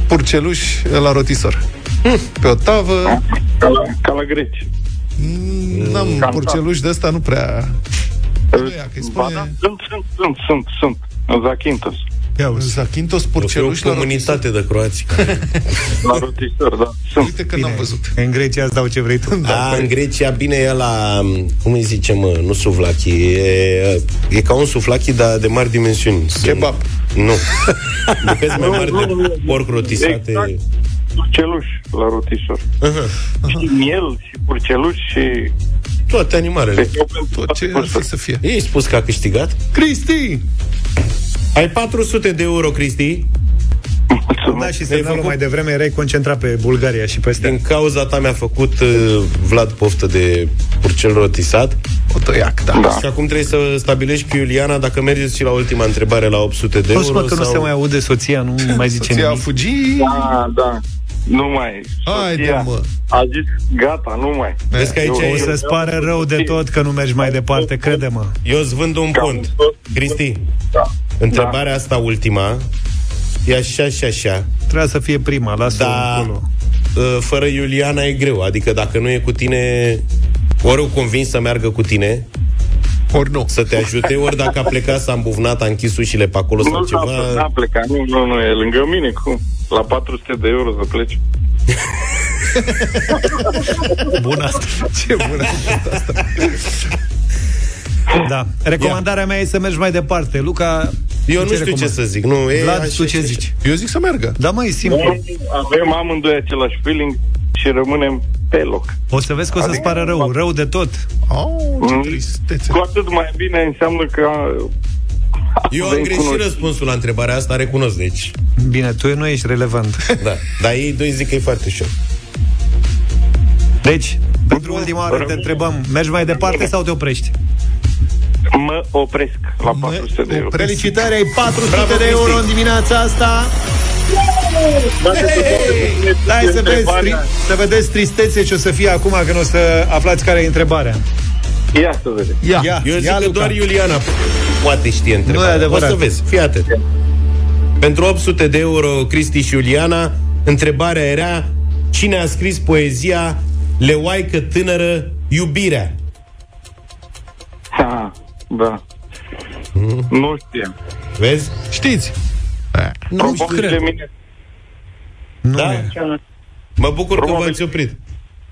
[SPEAKER 3] purceluș la rotisor. Pe o tavă,
[SPEAKER 15] Ca la, ca la greci.
[SPEAKER 3] n-am
[SPEAKER 15] Cam
[SPEAKER 3] purceluș de ăsta, nu prea... Odoiac, îi
[SPEAKER 15] Ba
[SPEAKER 3] spune...
[SPEAKER 15] da, sunt, sunt, sunt, sunt, sunt. În Zakynthos.
[SPEAKER 3] Zakynthos
[SPEAKER 4] O
[SPEAKER 3] purceluș la
[SPEAKER 4] comunitate de croați. care-
[SPEAKER 15] La rotisor, da. Sunt.
[SPEAKER 3] Uite că n-am văzut.
[SPEAKER 2] În Grecia îți dau ce vrei tu.
[SPEAKER 4] Da, în Grecia, bine, e la, cum îi zice, mă, nu suflachi, e, e ca un suflachi, dar de mari dimensiuni.
[SPEAKER 3] Kebab.
[SPEAKER 4] Nu. Bucăți mai mari de porc rotisate.
[SPEAKER 15] Exact. Purceluș la rotisor. Și miel și purceluș și...
[SPEAKER 4] Toate animalele.
[SPEAKER 15] Deci eu pentru
[SPEAKER 3] Tot
[SPEAKER 15] toate
[SPEAKER 3] ce ar
[SPEAKER 15] gusturi.
[SPEAKER 3] fi să fie.
[SPEAKER 4] Ei spus că a câștigat?
[SPEAKER 3] Cristi!
[SPEAKER 4] Ai 400 de euro, Cristi.
[SPEAKER 2] Da, și
[SPEAKER 4] Ai
[SPEAKER 2] semnalul
[SPEAKER 4] făcut-
[SPEAKER 2] mai devreme erai concentrat pe Bulgaria și peste.
[SPEAKER 4] Din cauza ta mi-a făcut uh, Vlad poftă de purcel rotisat.
[SPEAKER 3] Odoiac, da.
[SPEAKER 15] Da.
[SPEAKER 4] Și acum trebuie să stabilești cu Iuliana dacă mergeți și la ultima întrebare la 800 de
[SPEAKER 2] Auzi,
[SPEAKER 4] euro
[SPEAKER 2] mă, că nu
[SPEAKER 4] sau...
[SPEAKER 2] se mai aude soția, nu mai zice
[SPEAKER 3] Soția a
[SPEAKER 2] nimic.
[SPEAKER 3] fugit.
[SPEAKER 15] Da, da. Nu mai.
[SPEAKER 3] Haide,
[SPEAKER 15] Soția
[SPEAKER 3] mă.
[SPEAKER 15] A zis, gata, nu mai.
[SPEAKER 4] Vezi că aici
[SPEAKER 15] Eu-
[SPEAKER 2] O
[SPEAKER 4] e...
[SPEAKER 2] să-ți pară rău de tot că nu mergi mai departe, crede-mă.
[SPEAKER 4] Eu îți vând un pont. Cristi,
[SPEAKER 15] Da.
[SPEAKER 4] întrebarea asta ultima e așa și așa.
[SPEAKER 2] Trebuia să fie prima, lasă-o
[SPEAKER 4] Da,
[SPEAKER 2] acolo.
[SPEAKER 4] uh, fără Iuliana e greu. Adică dacă nu e cu tine, ori o convins să meargă cu tine,
[SPEAKER 3] Ori nu.
[SPEAKER 4] să te ajute, ori dacă a plecat, s-a îmbuvnat, a închis ușile pe acolo sau
[SPEAKER 15] Nu s-a,
[SPEAKER 4] ceva.
[SPEAKER 15] n-a plecat, nu, nu, nu, e lângă mine, cum? La 400 de euro să pleci.
[SPEAKER 2] Bun asta.
[SPEAKER 3] Ce bună asta.
[SPEAKER 2] Da. Recomandarea mea e să mergi mai departe. Luca,
[SPEAKER 4] Eu
[SPEAKER 2] tu
[SPEAKER 4] nu știu ce
[SPEAKER 2] recomand?
[SPEAKER 4] să zic. Nu, e
[SPEAKER 2] Vlad,
[SPEAKER 4] așa
[SPEAKER 2] tu
[SPEAKER 4] și
[SPEAKER 2] ce
[SPEAKER 4] așa.
[SPEAKER 2] zici?
[SPEAKER 3] Eu zic să meargă.
[SPEAKER 2] Da, mai e simplu.
[SPEAKER 15] Avem amândoi același feeling și rămânem pe loc.
[SPEAKER 2] O să vezi că o să-ți pară rău, rău de tot.
[SPEAKER 3] Oh, ce
[SPEAKER 15] Mm.
[SPEAKER 3] tristețe.
[SPEAKER 15] Cu atât mai bine înseamnă că
[SPEAKER 4] Eu am
[SPEAKER 15] avem
[SPEAKER 4] greșit
[SPEAKER 15] cunosc-
[SPEAKER 4] răspunsul la întrebarea asta, recunosc, deci.
[SPEAKER 2] Bine, tu nu ești relevant.
[SPEAKER 4] Da. Dar ei doi zic că e foarte ușor.
[SPEAKER 2] Deci, pentru ultima oară te întrebăm, mergi mai departe sau te oprești?
[SPEAKER 15] Mă opresc la 400 de euro.
[SPEAKER 2] Felicitări, ai 400
[SPEAKER 4] Bravo,
[SPEAKER 2] de euro
[SPEAKER 4] Cristi.
[SPEAKER 2] în dimineața asta. Hai să vezi, tri- să vedeți tristețe ce o să fie acum când o să aflați care e întrebarea.
[SPEAKER 15] Ia să vedem.
[SPEAKER 2] Ia,
[SPEAKER 4] Eu zic
[SPEAKER 2] ia
[SPEAKER 4] că
[SPEAKER 2] Luca.
[SPEAKER 4] doar Iuliana poate știe întrebarea.
[SPEAKER 2] Nu e adevărat.
[SPEAKER 4] O să vezi, fii atent. Pentru 800 de euro, Cristi și Iuliana, întrebarea era cine a scris poezia Leoaică tânără, iubirea?
[SPEAKER 15] Ha, da.
[SPEAKER 4] Mm.
[SPEAKER 15] Nu știu.
[SPEAKER 4] Vezi?
[SPEAKER 3] Știți?
[SPEAKER 4] Nu
[SPEAKER 15] Probabil de mine.
[SPEAKER 4] Da? Mă bucur că
[SPEAKER 15] Probabil.
[SPEAKER 4] v-ați oprit.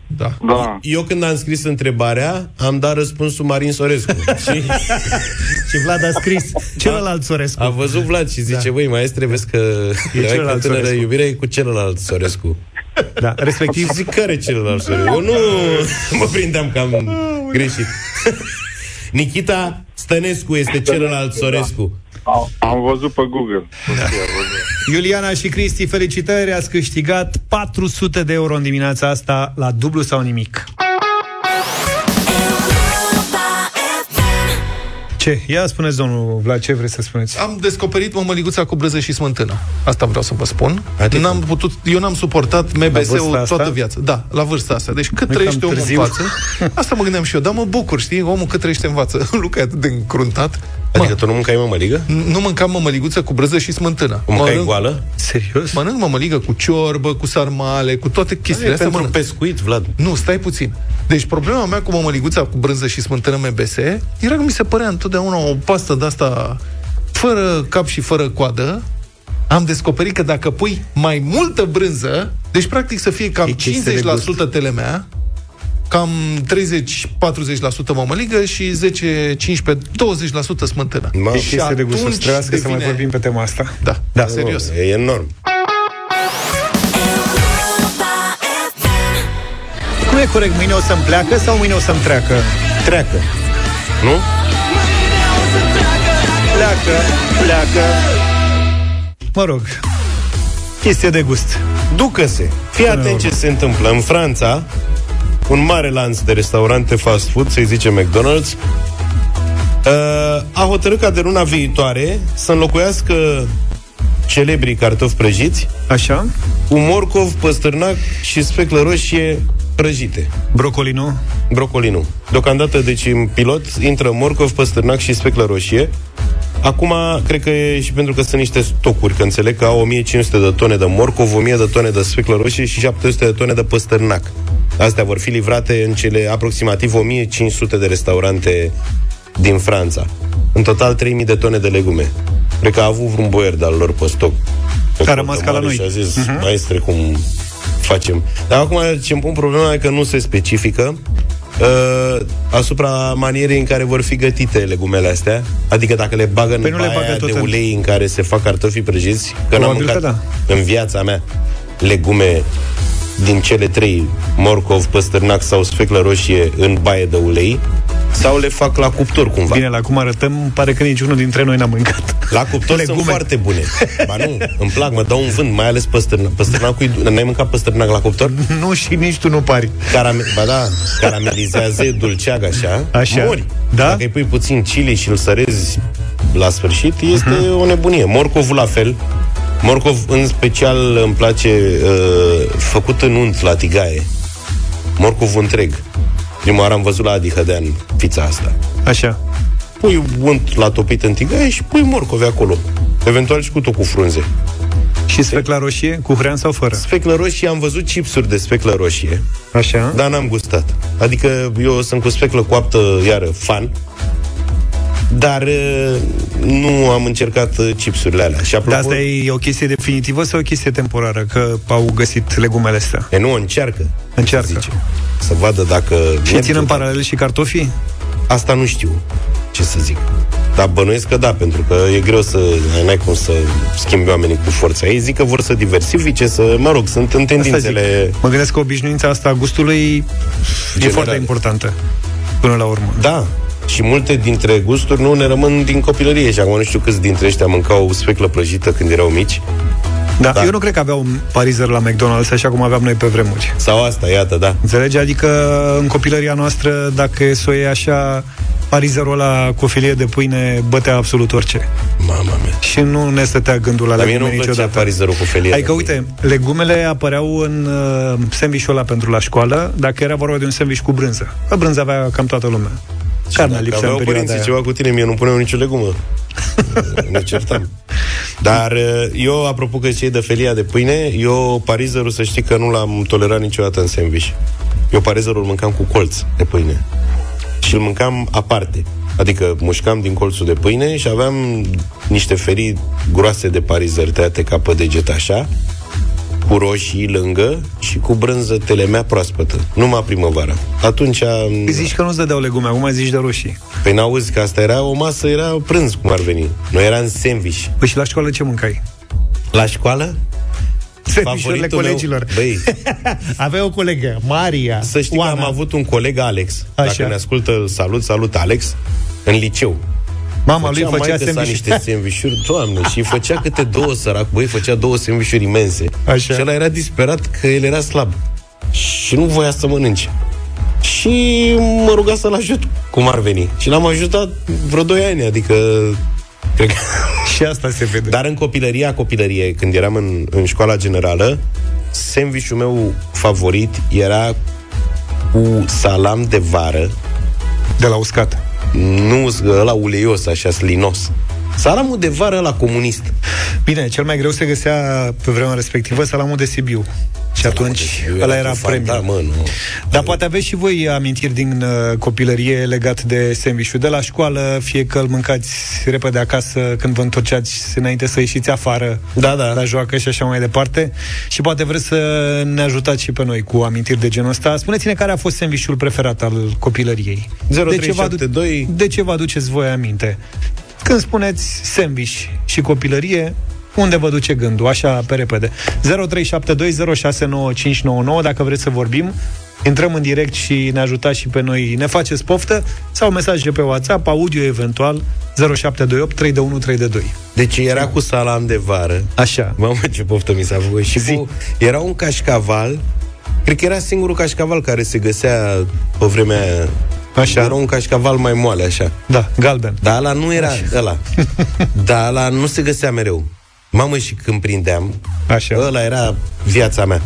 [SPEAKER 3] Da.
[SPEAKER 15] Da.
[SPEAKER 4] Eu când am scris întrebarea, am dat răspunsul Marin Sorescu. și
[SPEAKER 2] Și Vlad a scris celălalt Sorescu.
[SPEAKER 4] a văzut Vlad și zice, da. băi, maestre, vezi că
[SPEAKER 2] E
[SPEAKER 4] e
[SPEAKER 2] celălalt
[SPEAKER 4] tânără
[SPEAKER 2] Sorescu."
[SPEAKER 4] iubire e cu celălalt Sorescu.
[SPEAKER 2] Da, respectiv
[SPEAKER 4] Zic, care celălalt Sorescu? Eu nu mă prindeam că am greșit. Nikita Stănescu este celălalt Sorescu.
[SPEAKER 15] Am, am văzut pe Google. Da.
[SPEAKER 2] Iuliana și Cristi, felicitări, ați câștigat 400 de euro în dimineața asta la dublu sau nimic. Ce? Ia spuneți, domnul Vlad, ce vreți să spuneți?
[SPEAKER 3] Am descoperit mămăliguța cu brânză și smântână. Asta vreau să vă spun.
[SPEAKER 4] Adică?
[SPEAKER 3] N-am putut, eu n-am suportat
[SPEAKER 2] La
[SPEAKER 3] MBS-ul
[SPEAKER 2] vârsta asta?
[SPEAKER 3] toată viața. Da, la vârsta asta. Deci cât
[SPEAKER 2] Nu-i
[SPEAKER 3] trăiește
[SPEAKER 2] cam
[SPEAKER 3] omul
[SPEAKER 2] târziu?
[SPEAKER 3] în față, asta mă gândeam și eu, dar mă bucur, știi? Omul cât trăiește în față. Luca e atât de încruntat.
[SPEAKER 4] Adică tu nu mâncai mămăligă?
[SPEAKER 3] Nu mâncam mămăliguță cu brânză și smântână.
[SPEAKER 4] O mâncai
[SPEAKER 3] Mănânc-
[SPEAKER 4] goală?
[SPEAKER 2] Serios?
[SPEAKER 3] Mănânc mămăligă cu ciorbă, cu sarmale, cu toate chestiile
[SPEAKER 4] E
[SPEAKER 3] astea.
[SPEAKER 4] pentru
[SPEAKER 3] mănânc.
[SPEAKER 4] pescuit, Vlad.
[SPEAKER 3] Nu, stai puțin. Deci problema mea cu mămăliguța cu brânză și smântână MBS era că mi se părea întotdeauna o pastă de asta fără cap și fără coadă. Am descoperit că dacă pui mai multă brânză, deci practic să fie cam
[SPEAKER 2] E chestie de
[SPEAKER 3] 50% telemea, cam 30-40% mămăligă și 10-15-20% smântână.
[SPEAKER 4] Ma,
[SPEAKER 2] E
[SPEAKER 3] Și
[SPEAKER 2] chestie de gustul.
[SPEAKER 3] atunci
[SPEAKER 2] Trebuia să mai
[SPEAKER 3] devine-
[SPEAKER 2] vorbim pe tema asta.
[SPEAKER 3] Da,
[SPEAKER 2] Da.
[SPEAKER 3] da, serios.
[SPEAKER 4] E enorm.
[SPEAKER 2] Cum e corect? Mâine o să-mi pleacă sau mâine o să-mi treacă?
[SPEAKER 4] Treacă. Nu?
[SPEAKER 2] Pleacă, pleacă. Mă rog, chestie de gust.
[SPEAKER 4] Ducă-se. Fii atent ce se întâmplă. În Franța, un mare lanț de restaurante fast food, să-i zice McDonald's, uh, a hotărât ca de luna viitoare să înlocuiască celebrii cartofi prăjiți
[SPEAKER 2] Așa?
[SPEAKER 4] cu morcov, păstârnac și speclă roșie prăjite.
[SPEAKER 2] Brocoli nu?
[SPEAKER 4] Brocoli nu. Deocamdată, deci, în pilot intră morcov, păstârnac și speclă roșie. Acum, cred că e și pentru că sunt niște stocuri, că înțeleg că au 1500 de tone de morcov, 1000 de tone de speclă roșie și 700 de tone de păstârnac. Astea vor fi livrate în cele aproximativ 1500 de restaurante din Franța. În total 3000 de tone de legume. Cred că a avut vreun boier de-al lor pe stoc. Pe
[SPEAKER 2] A rămas
[SPEAKER 4] contă
[SPEAKER 2] ca la
[SPEAKER 4] mare
[SPEAKER 2] noi.
[SPEAKER 4] Și a zis,
[SPEAKER 2] Mhm.
[SPEAKER 4] uh-huh. maestre, cum facem? Dar acum ce îmi pun problema e că nu se specifică uh, asupra manierei în care vor fi gătite legumele astea. Adică dacă le bagă în
[SPEAKER 2] Păi nu le
[SPEAKER 4] baia
[SPEAKER 2] bagă tot
[SPEAKER 4] de
[SPEAKER 2] în-
[SPEAKER 4] ulei în care se fac cartofii prăjiți, că n-am
[SPEAKER 2] Probabil că
[SPEAKER 4] mâncat
[SPEAKER 2] da.
[SPEAKER 4] în viața mea legume din cele trei, morcov, păstârnac sau sfeclă roșie în baie de ulei, sau le fac la cuptor cumva.
[SPEAKER 2] Bine, la cum arătăm, pare că niciunul dintre noi n-a mâncat.
[SPEAKER 4] La cuptor
[SPEAKER 2] Legume.
[SPEAKER 4] sunt foarte bune. Ba nu, îmi plac, mă dau un vânt, mai ales păstârnac. Păstârnacul, e- n-ai mâncat păstârnac la cuptor?
[SPEAKER 2] nu și nici tu nu pari.
[SPEAKER 4] Carame- ba da, caramelizează, e dulceag așa,
[SPEAKER 2] Așa.
[SPEAKER 4] mori.
[SPEAKER 2] Da?
[SPEAKER 4] Dacă îi pui puțin chili și îl sărezi la sfârșit, este
[SPEAKER 2] Mhm.
[SPEAKER 4] o nebunie. Morcovul la fel. Morcov, în special, îmi place uh, făcut în unt la tigaie. Morcovul întreg. Prima oară am văzut la Adi Hădean fița asta.
[SPEAKER 2] Așa.
[SPEAKER 4] Pui unt la topit în tigaie și pui morcovi acolo. Eventual și cu tot cu frunze.
[SPEAKER 2] Și sfecla roșie, cu hrean sau fără?
[SPEAKER 4] Speclă roșie, am văzut chipsuri de speclă roșie,
[SPEAKER 2] Așa.
[SPEAKER 4] dar n-am gustat. Adică eu sunt cu speclă coaptă, iară, fan, dar uh, nu am încercat uh, chipsurile alea. Și apropo,
[SPEAKER 2] Dar asta e o chestie definitivă sau o chestie temporară? Că au găsit legumele astea.
[SPEAKER 4] e, nu, încearcă.
[SPEAKER 2] Încearcă.
[SPEAKER 4] Se zice. Să vadă dacă...
[SPEAKER 2] Și
[SPEAKER 4] merge,
[SPEAKER 2] țin în
[SPEAKER 4] dar-
[SPEAKER 2] paralel și cartofii?
[SPEAKER 4] Asta nu știu ce să zic. Dar bănuiesc că da, pentru că e greu să... N-ai cum să schimbi oamenii cu forța. Ei zic că vor să diversifice, să... Mă rog, sunt în
[SPEAKER 2] Asta
[SPEAKER 4] tendințele...
[SPEAKER 2] zic. Mă gândesc că obișnuința asta a gustului e
[SPEAKER 4] Generale.
[SPEAKER 2] foarte importantă. Până la urmă.
[SPEAKER 4] Da, și multe dintre gusturi nu ne rămân din copilărie și acum nu știu câți dintre ăștia mâncau speclă prăjită când erau mici.
[SPEAKER 2] Da,
[SPEAKER 4] Da.
[SPEAKER 2] eu nu cred că aveau parizer la McDonald's așa cum aveam noi pe vremuri.
[SPEAKER 4] Sau asta, iată, da.
[SPEAKER 2] Înțelegi? Adică în copilăria noastră, dacă e să o iei așa, parizerul ăla cu o filie de pâine bătea absolut orice.
[SPEAKER 4] Mama mea.
[SPEAKER 2] Și nu ne stătea gândul la
[SPEAKER 4] Dar mie
[SPEAKER 2] legume
[SPEAKER 4] nu-mi plăcea
[SPEAKER 2] niciodată.
[SPEAKER 4] parizerul cu felie.
[SPEAKER 2] Adică, uite, legumele apăreau în uh, sandwich-ul ăla pentru la școală, dacă era vorba de un sandwich cu brânză. La brânză avea cam toată lumea. Carnea lipsea
[SPEAKER 4] Aveau
[SPEAKER 2] în perioada
[SPEAKER 4] părinții
[SPEAKER 2] aia.
[SPEAKER 4] ceva cu tine, mie nu puneau nicio legumă. ne certam. Dar uh, eu, apropo că cei de felia de pâine, eu parizerul să știi că nu l-am tolerat niciodată în sandwich. Eu parizerul îl mâncam cu colț de pâine. Și îl mâncam aparte. Adică mușcam din colțul de pâine și aveam niște felii groase de parizer tăiate ca pe deget așa, cu roșii lângă și cu brânză telemea proaspătă. Numai primăvara. Atunci...
[SPEAKER 2] Păi zici că nu-ți dădeau legume, acum zici de roșii.
[SPEAKER 4] Păi n-auzi că asta era o masă, era prânz, cum ar veni. Noi eram sandwich.
[SPEAKER 2] Păi și la școală ce mâncai?
[SPEAKER 4] La școală?
[SPEAKER 2] Sandwichurile
[SPEAKER 4] Favoritul
[SPEAKER 2] colegilor.
[SPEAKER 4] Meu, băi,
[SPEAKER 2] Avea o colegă, Maria.
[SPEAKER 4] să știi
[SPEAKER 2] Oana.
[SPEAKER 4] că am avut un coleg, Alex.
[SPEAKER 2] Așa.
[SPEAKER 4] Dacă ne ascultă, îl salut, salut, Alex, în liceu.
[SPEAKER 2] Mama lui făcea
[SPEAKER 4] maică-sa
[SPEAKER 2] sandwich.
[SPEAKER 4] niște sandvișuri, doamne, și făcea câte două sărac, băi, făcea două sandvișuri imense.
[SPEAKER 2] Așa.
[SPEAKER 4] Și ăla era disperat că el era slab. Și nu voia să mănânce. Și mă ruga să-l ajut cum ar veni. Și l-am ajutat vreo 2 ani, adică cred că...
[SPEAKER 2] Și asta se vede.
[SPEAKER 4] Dar în copilăria, copilărie, când eram în, în școala generală, sandvișul meu favorit era cu salam de vară.
[SPEAKER 2] De la uscat.
[SPEAKER 4] Nu ăla uleios, așa, slinos. Salamul de vară la comunist.
[SPEAKER 2] Bine, cel mai greu se găsea pe vremea respectivă salamul de Sibiu. Și atunci
[SPEAKER 4] Eu
[SPEAKER 2] ăla era
[SPEAKER 4] cu Fanta,
[SPEAKER 2] premiu.
[SPEAKER 4] mă, nu.
[SPEAKER 2] Dar poate aveți și voi amintiri din uh, copilărie legat de sandwich de la școală, fie că îl mâncați repede acasă când vă întorceați înainte să ieșiți afară
[SPEAKER 4] Da, da.
[SPEAKER 2] la joacă și așa mai departe. Și poate vreți să ne ajutați și pe noi cu amintiri de genul ăsta. Spuneți-ne care a fost sandwichul preferat al copilăriei. De ce, vă adu-
[SPEAKER 4] 0372
[SPEAKER 2] de ce vă aduceți voi aminte? Când spuneți sandwich și copilărie, unde vă duce gândul? Așa, pe repede. 0372069599, dacă vreți să vorbim, intrăm în direct și ne ajutați și pe noi. Ne faceți poftă sau mesaje pe WhatsApp, audio eventual, 0728 321 322.
[SPEAKER 4] Deci era cu salam de vară.
[SPEAKER 2] Așa.
[SPEAKER 4] Mamă, ce poftă mi s-a făcut. Și cu, era un cașcaval, cred că era singurul cașcaval care se găsea pe vremea aia.
[SPEAKER 2] Așa.
[SPEAKER 4] Era un cașcaval mai moale, așa.
[SPEAKER 2] Da, galben.
[SPEAKER 4] Dar ăla nu era așa. ăla. Dar ăla nu se găsea mereu. Mamă, și când prindeam,
[SPEAKER 2] Așa.
[SPEAKER 4] ăla era viața mea.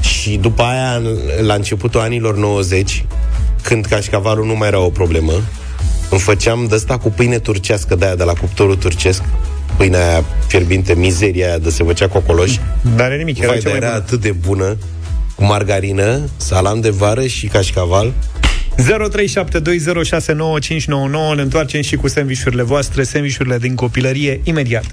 [SPEAKER 4] Și după aia, în- la începutul anilor 90, când cașcavalul nu mai era o problemă, îmi făceam de asta cu pâine turcească de aia, de la cuptorul turcesc, pâinea aia fierbinte, mizeria aia de se făcea cocoloși.
[SPEAKER 2] Dar are nimic, era
[SPEAKER 4] Vai,
[SPEAKER 2] cea
[SPEAKER 4] dar
[SPEAKER 2] mai
[SPEAKER 4] era
[SPEAKER 2] bună.
[SPEAKER 4] atât de bună, cu margarină, salam de vară și cașcaval.
[SPEAKER 2] 0372069599 Ne întoarcem și cu sandvișurile voastre Sandvișurile din copilărie Imediat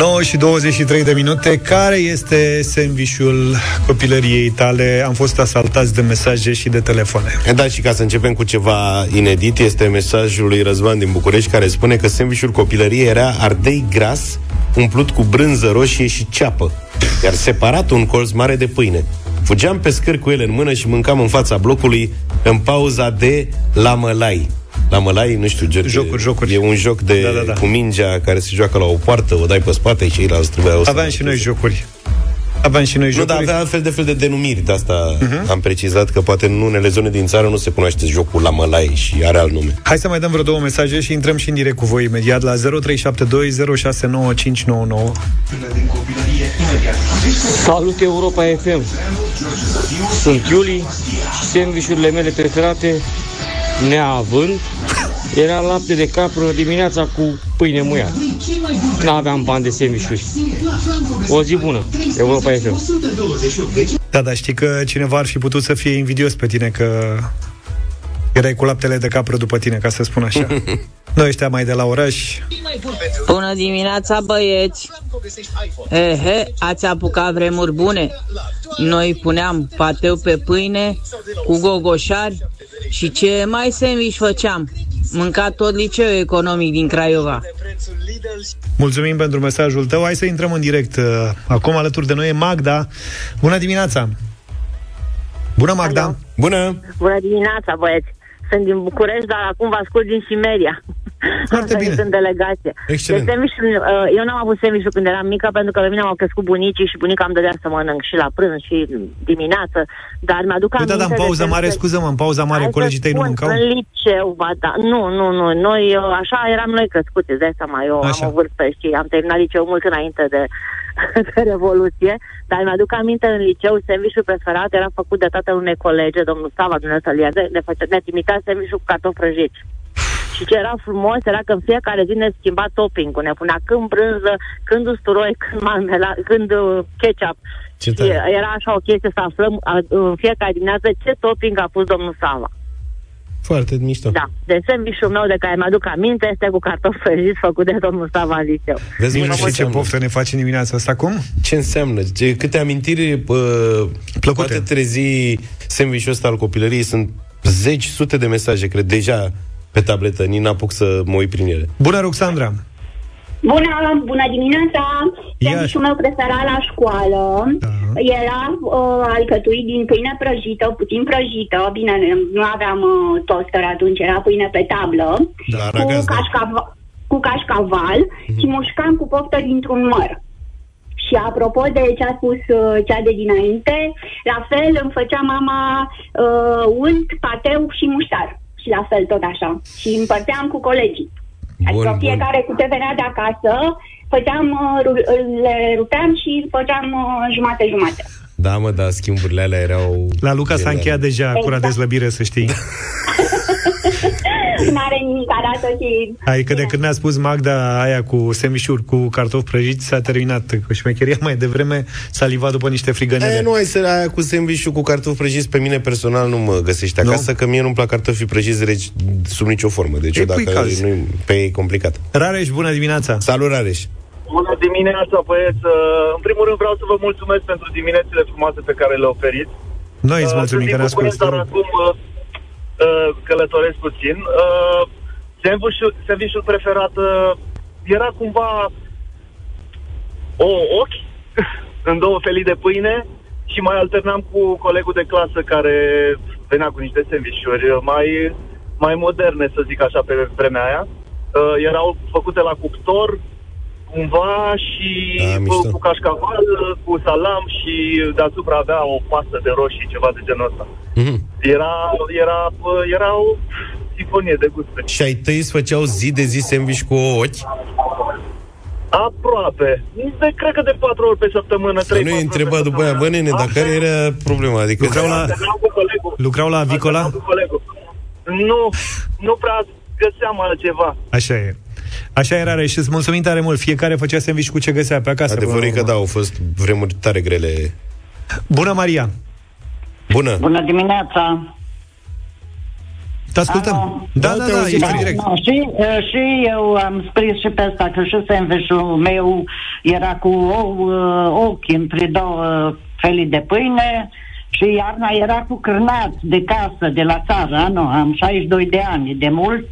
[SPEAKER 2] 9 și 23 de minute Care este sandvișul copilăriei tale? Am fost asaltați de mesaje și de telefoane
[SPEAKER 4] Da, și ca să începem cu ceva inedit, este mesajul lui Răzvan din București care spune că sandvișul copilăriei era ardei gras umplut cu brânză roșie și ceapă, iar separat un colț mare de pâine. Fugeam pe scări cu ele în mână și mâncam în fața blocului în pauza de la mălai. La mălai, nu știu, joc,
[SPEAKER 2] Jocuri, jocuri.
[SPEAKER 4] E un joc de,
[SPEAKER 2] Da, da, da.
[SPEAKER 4] cu mingea care se joacă la o poartă, o dai pe spate și ceilalți trebuiau să...
[SPEAKER 2] Aveam și noi jocuri Aveam și noi
[SPEAKER 4] Nu,
[SPEAKER 2] jocuri
[SPEAKER 4] dar avea fel de fel de denumiri, de asta uh-huh. am precizat că poate în unele zone din țară nu se cunoaște jocul la mălai și are alt nume.
[SPEAKER 2] Hai să mai dăm vreo două mesaje și intrăm și în direct cu voi imediat la 0372069599.
[SPEAKER 17] Salut Europa FM Sunt Iuli și sandvișurile mele preferate Neavând Era lapte de capră dimineața cu pâine muiată N-aveam bani de sandvișuri O zi bună Europa FM
[SPEAKER 2] Da, dar știi că cineva ar fi putut să fie invidios pe tine că erai cu laptele de capră după tine, ca să spun așa. Noi ăștia mai de la oraș,
[SPEAKER 16] Bună dimineața, băieți! Ehe, ați apucat vremuri bune. Noi puneam pateu pe pâine cu gogoșari și ce mai sandwich făceam? Mânca tot liceul economic din Craiova.
[SPEAKER 2] mulțumim pentru mesajul tău. Hai să intrăm în direct. Uh, Acum alături de noi e Magda. Bună dimineața! Bună, Magda!
[SPEAKER 16] Alo.
[SPEAKER 4] Bună!
[SPEAKER 11] Bună dimineața, băieți! Sunt din București, dar acum vă ascult din Simeria.
[SPEAKER 2] Foarte
[SPEAKER 11] Am venit
[SPEAKER 2] bine.
[SPEAKER 11] în delegație.
[SPEAKER 4] Excelent.
[SPEAKER 11] De sandwich, uh, eu n-am avut sandwich când eram mică, pentru că pe mine m-au crescut bunicii și bunica îmi dădea să mănânc și la prânz și dimineață. Dar mi-aduc
[SPEAKER 2] Uite,
[SPEAKER 11] aminte
[SPEAKER 2] dar în
[SPEAKER 11] de
[SPEAKER 2] pauză mare,
[SPEAKER 11] sandwich-
[SPEAKER 2] scuză-mă, în pauza mare,
[SPEAKER 11] Hai să
[SPEAKER 2] colegii tăi nu
[SPEAKER 11] spun,
[SPEAKER 2] mâncau?
[SPEAKER 11] În liceu, ba da. Nu, nu, nu. Noi, uh, așa eram noi crescuți, îți dai seama. Eu
[SPEAKER 2] Așa.
[SPEAKER 11] am o vârstă și am terminat liceu mult înainte de de Revoluție, dar mi-aduc aminte în liceu, sandvișul preferat era făcut de tatăl unei colege, domnul Sava, Dumnezeu să-l ierte, ne, făcea, ne trimitea sandvișul cu cartofi prăjiți. Și ce era frumos era că în fiecare zi ne schimba topping-ul. Ne punea când brânză, când usturoi, când marmela, când uh, ketchup.
[SPEAKER 4] Ce
[SPEAKER 11] Și
[SPEAKER 4] tare.
[SPEAKER 11] era așa o chestie să aflăm uh, în fiecare dimineață ce topping a pus domnul Sava.
[SPEAKER 4] Foarte mișto.
[SPEAKER 11] Da. Deci sandvișul meu de care mi-aduc aminte este cu cartofi prăjiți făcut de domnul Sava în liceu.
[SPEAKER 4] Vezi,
[SPEAKER 2] Nu
[SPEAKER 4] mă,
[SPEAKER 2] știi ce poftă ne face dimineața asta acum?
[SPEAKER 4] Ce înseamnă? Ce, câte amintiri uh,
[SPEAKER 2] Plăcute.
[SPEAKER 4] poate trezi sandwich-ul ăsta al copilăriei? Sunt zeci, sute de mesaje, cred, deja pe tabletă. Nici n-apuc să mă uit prin ele.
[SPEAKER 2] Bună, Roxandra!
[SPEAKER 18] Bună, bună dimineața!
[SPEAKER 2] Ia.
[SPEAKER 18] Sandvișul meu preferat la școală era uh, alcătuit din pâine prăjită, puțin prăjită, bine, nu- nu aveam uh, toaster atunci, era pâine pe tablă,
[SPEAKER 4] Da,
[SPEAKER 18] cu,
[SPEAKER 4] ragaz, da.
[SPEAKER 18] cașcaval, cu cașcaval și mușcam cu poftă dintr-un măr. Și apropo de ce a spus uh, cea de dinainte, la fel îmi făcea mama uh, unt, pateu și muștar. Și la fel tot așa. Și împărțeam cu colegii. Adică
[SPEAKER 4] Bun,
[SPEAKER 18] fiecare cu ce venea de acasă, făceam, uh, ru- le rupeam și făceam uh, jumate-jumate.
[SPEAKER 4] Da, mă, da, schimburile alea erau...
[SPEAKER 2] La Luca s-a
[SPEAKER 4] geniale.
[SPEAKER 2] încheiat deja cura de
[SPEAKER 18] Exact.
[SPEAKER 2] slăbire, să știi.
[SPEAKER 18] N-are nimic, arată și...
[SPEAKER 2] Adică de când ne-a spus Magda aia cu semișuri cu cartofi prăjiți, s-a terminat cu șmecheria mai devreme, saliva după niște frigănele.
[SPEAKER 4] E, nu ai să aia cu sandwich cu cartofi prăjiți pe mine personal nu mă găsești acasă, că mie nu-mi plac cartofii prăjiți reci sub nicio formă. Deci
[SPEAKER 2] E
[SPEAKER 4] eu dacă
[SPEAKER 2] pui calzi.
[SPEAKER 4] nu pe ei e complicat.
[SPEAKER 2] Rareș, bună dimineața!
[SPEAKER 4] Salut, Rareș!
[SPEAKER 19] Bună dimineața, băieți! Uh, În primul rând vreau să vă mulțumesc pentru diminețile frumoase pe care le oferiți.
[SPEAKER 2] Noi îți
[SPEAKER 19] Uh,
[SPEAKER 2] mulțumim
[SPEAKER 19] sunt
[SPEAKER 2] că ne
[SPEAKER 19] din București,
[SPEAKER 2] asculti. te
[SPEAKER 19] dar
[SPEAKER 2] rog.
[SPEAKER 19] acum uh, uh, călătoresc puțin. Uh, sandwich-ul, sandwich-ul preferat uh, era cumva o ochi în două felii de pâine și mai alternam cu colegul de clasă care venea cu niște sandvișuri mai, mai moderne, să zic așa, pe vremea aia. Uh, erau făcute la cuptor, cumva și
[SPEAKER 4] Da,
[SPEAKER 19] cu,
[SPEAKER 4] mișto.
[SPEAKER 19] cu cașcaval, cu salam și deasupra avea o pastă de roșii, ceva de genul ăsta.
[SPEAKER 4] Mhm.
[SPEAKER 19] Era, era, era o sinfonie de gusturi.
[SPEAKER 4] Și ai tăi îți făceau zi de zi sandwich cu ochi?
[SPEAKER 19] Aproape. De, cred că de patru ori pe săptămână,
[SPEAKER 4] Să
[SPEAKER 19] trei,
[SPEAKER 4] nu
[SPEAKER 19] patru
[SPEAKER 4] i
[SPEAKER 19] ori pe
[SPEAKER 4] întreba după aia, bă, nene, dar care era problema? Adică...
[SPEAKER 2] Lucrau la,
[SPEAKER 19] Alternam cu colegul.
[SPEAKER 2] lucrau la Avicola?
[SPEAKER 19] Alternam cu colegul. Nu, nu prea găseam altceva.
[SPEAKER 2] Așa e. Așa era, Rareș, și îți mulțumim tare mult. Fiecare făcea sandwich cu ce găsea pe acasă.
[SPEAKER 4] Adevărul e
[SPEAKER 2] până
[SPEAKER 4] că
[SPEAKER 2] la
[SPEAKER 4] da, au fost vremuri tare grele.
[SPEAKER 2] urmă. Bună, Maria!
[SPEAKER 4] Bună!
[SPEAKER 20] Bună dimineața!
[SPEAKER 2] Te ascultăm.
[SPEAKER 20] Alo?
[SPEAKER 2] Da, da, da, ești
[SPEAKER 20] Da,
[SPEAKER 2] în direct.
[SPEAKER 20] da, și, uh, și eu am scris și pe asta că și sandwich-ul meu era cu ou, uh, ochi între două felii de pâine și iarna era cu cârnați de casă, de la țară. Nu, am 62 de ani, de mult.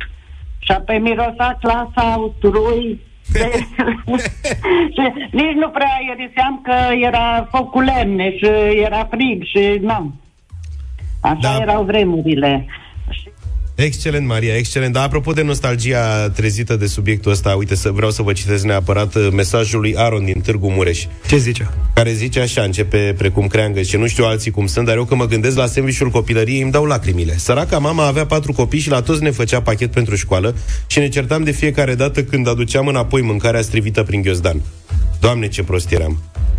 [SPEAKER 20] Și apoi mirosa clasa usturoi. și nici nu prea iriseam că era foc cu lemne și era frig și nu. Așa
[SPEAKER 4] Da.
[SPEAKER 20] erau vremurile.
[SPEAKER 4] Excelent, Maria, excelent. Dar apropo de nostalgia trezită de subiectul ăsta, uite, să vreau să vă citesc neapărat uh, mesajul lui Aron din Târgu Mureș.
[SPEAKER 2] Ce zice?
[SPEAKER 4] Care zice așa, începe precum creangă și nu știu alții cum sunt, dar eu când mă gândesc la sandvișul copilăriei îmi dau lacrimile. Săraca mama avea patru copii și la toți ne făcea pachet pentru școală și ne certam de fiecare dată când aduceam înapoi mâncarea strivită prin ghiozdan. Doamne, ce prost eram!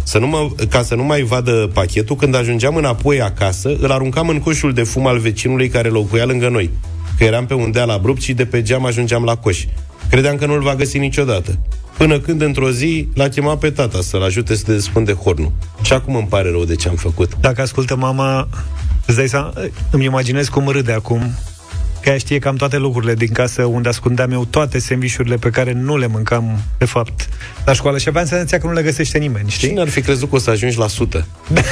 [SPEAKER 4] Să nu mă, ca să nu mai vadă pachetul, când ajungeam înapoi acasă, îl aruncam în coșul de fum al vecinului care locuia lângă noi. Că eram pe un deal abrupt și de pe geam ajungeam la coș. Credeam că nu-l va găsi niciodată. Până când, într-o zi, l-a chemat pe tata să-l ajute să despunde hornul. Și acum îmi pare rău de ce am făcut.
[SPEAKER 2] Dacă ascultă mama, îți dai seama, îmi imaginez cum râde acum, că ea știe cam toate lucrurile din casă unde ascundeam eu toate sandvișurile pe care nu le mâncam, de fapt, la școală și aveam senzația că nu le găsește nimeni, știi?
[SPEAKER 4] Cine ar fi crezut că o să ajungi la sută?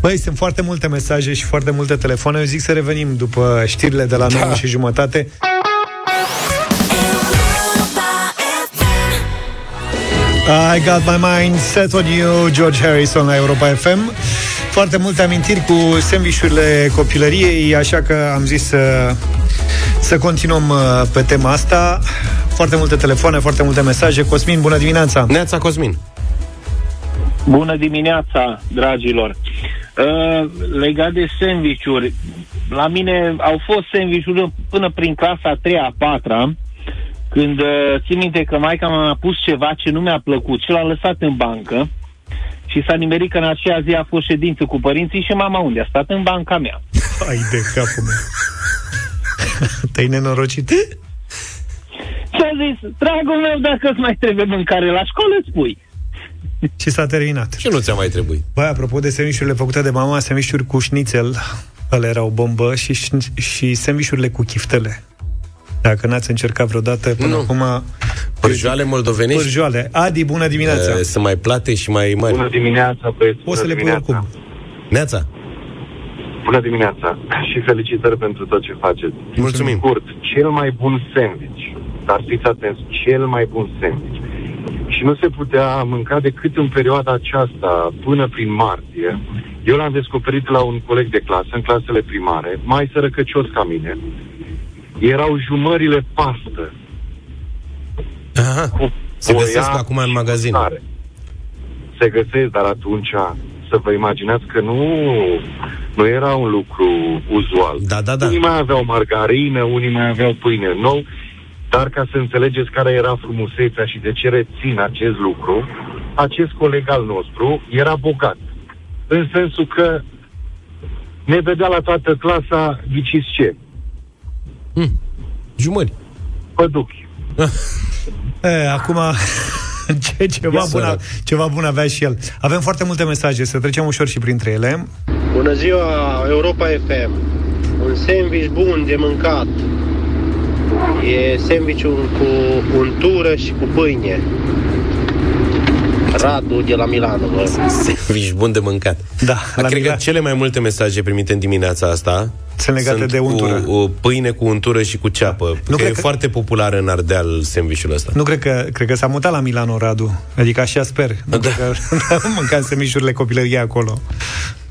[SPEAKER 2] Băi, sunt foarte multe mesaje și foarte multe telefoane. Eu zic să revenim după știrile de la 9
[SPEAKER 4] Da.
[SPEAKER 2] și jumătate. I got my mind set on you, George Harrison la Europa FM. Foarte multe amintiri cu sandvișurile copilăriei, așa că am zis să, să continuăm uh, pe tema asta. Foarte multe telefoane, foarte multe mesaje. Cosmin, bună dimineața!
[SPEAKER 4] Neața Cosmin!
[SPEAKER 9] Bună dimineața, dragilor! Uh, legat de sandvișuri, la mine au fost sandvișuri până prin clasa a treia, a patra
[SPEAKER 21] când uh, țin minte că maica mi-a pus ceva ce nu mi-a plăcut și l-a lăsat în bancă și s-a nimerit că în aceea zi a fost ședință cu părinții și mama unde a stat în banca mea.
[SPEAKER 2] Ai de capul meu. Te-ai nenorocit?
[SPEAKER 21] Ce-a zis? Dragul meu, dacă îți mai trebuie mâncare la școală, spui.
[SPEAKER 2] Și s-a terminat.
[SPEAKER 4] Și nu ți-a mai trebuit.
[SPEAKER 2] Băi, apropo de semișurile făcute de mama, semișuri cu șnițel, ăla era o bombă, și, șni- și semișurile cu chiftele. Dacă n-ați încercat vreodată până
[SPEAKER 4] Nu.
[SPEAKER 2] acum...
[SPEAKER 4] Pârjoale moldovenești?
[SPEAKER 2] Pârjoale. Adi, bună dimineața!
[SPEAKER 4] Uh, sunt mai plate și mai mari.
[SPEAKER 22] Bună dimineața, băieți.
[SPEAKER 2] Poți să
[SPEAKER 22] bună
[SPEAKER 2] le pui
[SPEAKER 22] dimineața.
[SPEAKER 2] oricum.
[SPEAKER 4] Neața.
[SPEAKER 22] Bună dimineața și felicitări pentru tot ce faceți.
[SPEAKER 4] Mulțumim.
[SPEAKER 22] Scurt, cel mai bun sandwich, dar fiți atenți, cel mai bun sandwich. Și nu se putea mânca decât în perioada aceasta, până prin martie. Eu l-am descoperit la un coleg de clasă, în clasele primare, mai sărăcăcios ca mine. Erau jumările pastă.
[SPEAKER 4] Aha. Se găsesc acum în magazin.
[SPEAKER 22] Se găsesc, dar atunci să vă imaginați că nu, nu era un lucru uzual.
[SPEAKER 4] Da, da, da.
[SPEAKER 22] Unii mai aveau margarină, unii mai aveau pâine nou, dar ca să înțelegeți care era frumusețea și de ce rețin acest lucru, acest coleg al nostru era bogat. În sensul că ne vedea la toată clasa, ghiciți ce?
[SPEAKER 4] Hmm. Jumări.
[SPEAKER 22] Păduchi.
[SPEAKER 2] E, acum, ce, ceva,
[SPEAKER 22] Ia
[SPEAKER 2] bun,
[SPEAKER 22] sărac.
[SPEAKER 2] ceva bun avea și el. Avem foarte multe mesaje, să trecem ușor și printre ele.
[SPEAKER 23] Bună ziua, Europa FM. Un sandwich bun de mâncat. E sandwichul cu untură și cu pâine. Radu de la Milano, vă.
[SPEAKER 4] Sandwich bun de mâncat.
[SPEAKER 2] Da,
[SPEAKER 4] la Cred că cele mai multe mesaje primite în dimineața asta
[SPEAKER 2] Sunt legate de untură.
[SPEAKER 4] Cu, o pâine cu untură și cu ceapă. Nu că
[SPEAKER 2] cred
[SPEAKER 4] e
[SPEAKER 2] că-
[SPEAKER 4] foarte popular în Ardeal sandvișul ăsta.
[SPEAKER 2] Nu cred că, cred că s-a mutat la Milano, Radu. Adică așa sper. Nu da. cred că mâncam semișurile copilăriei acolo.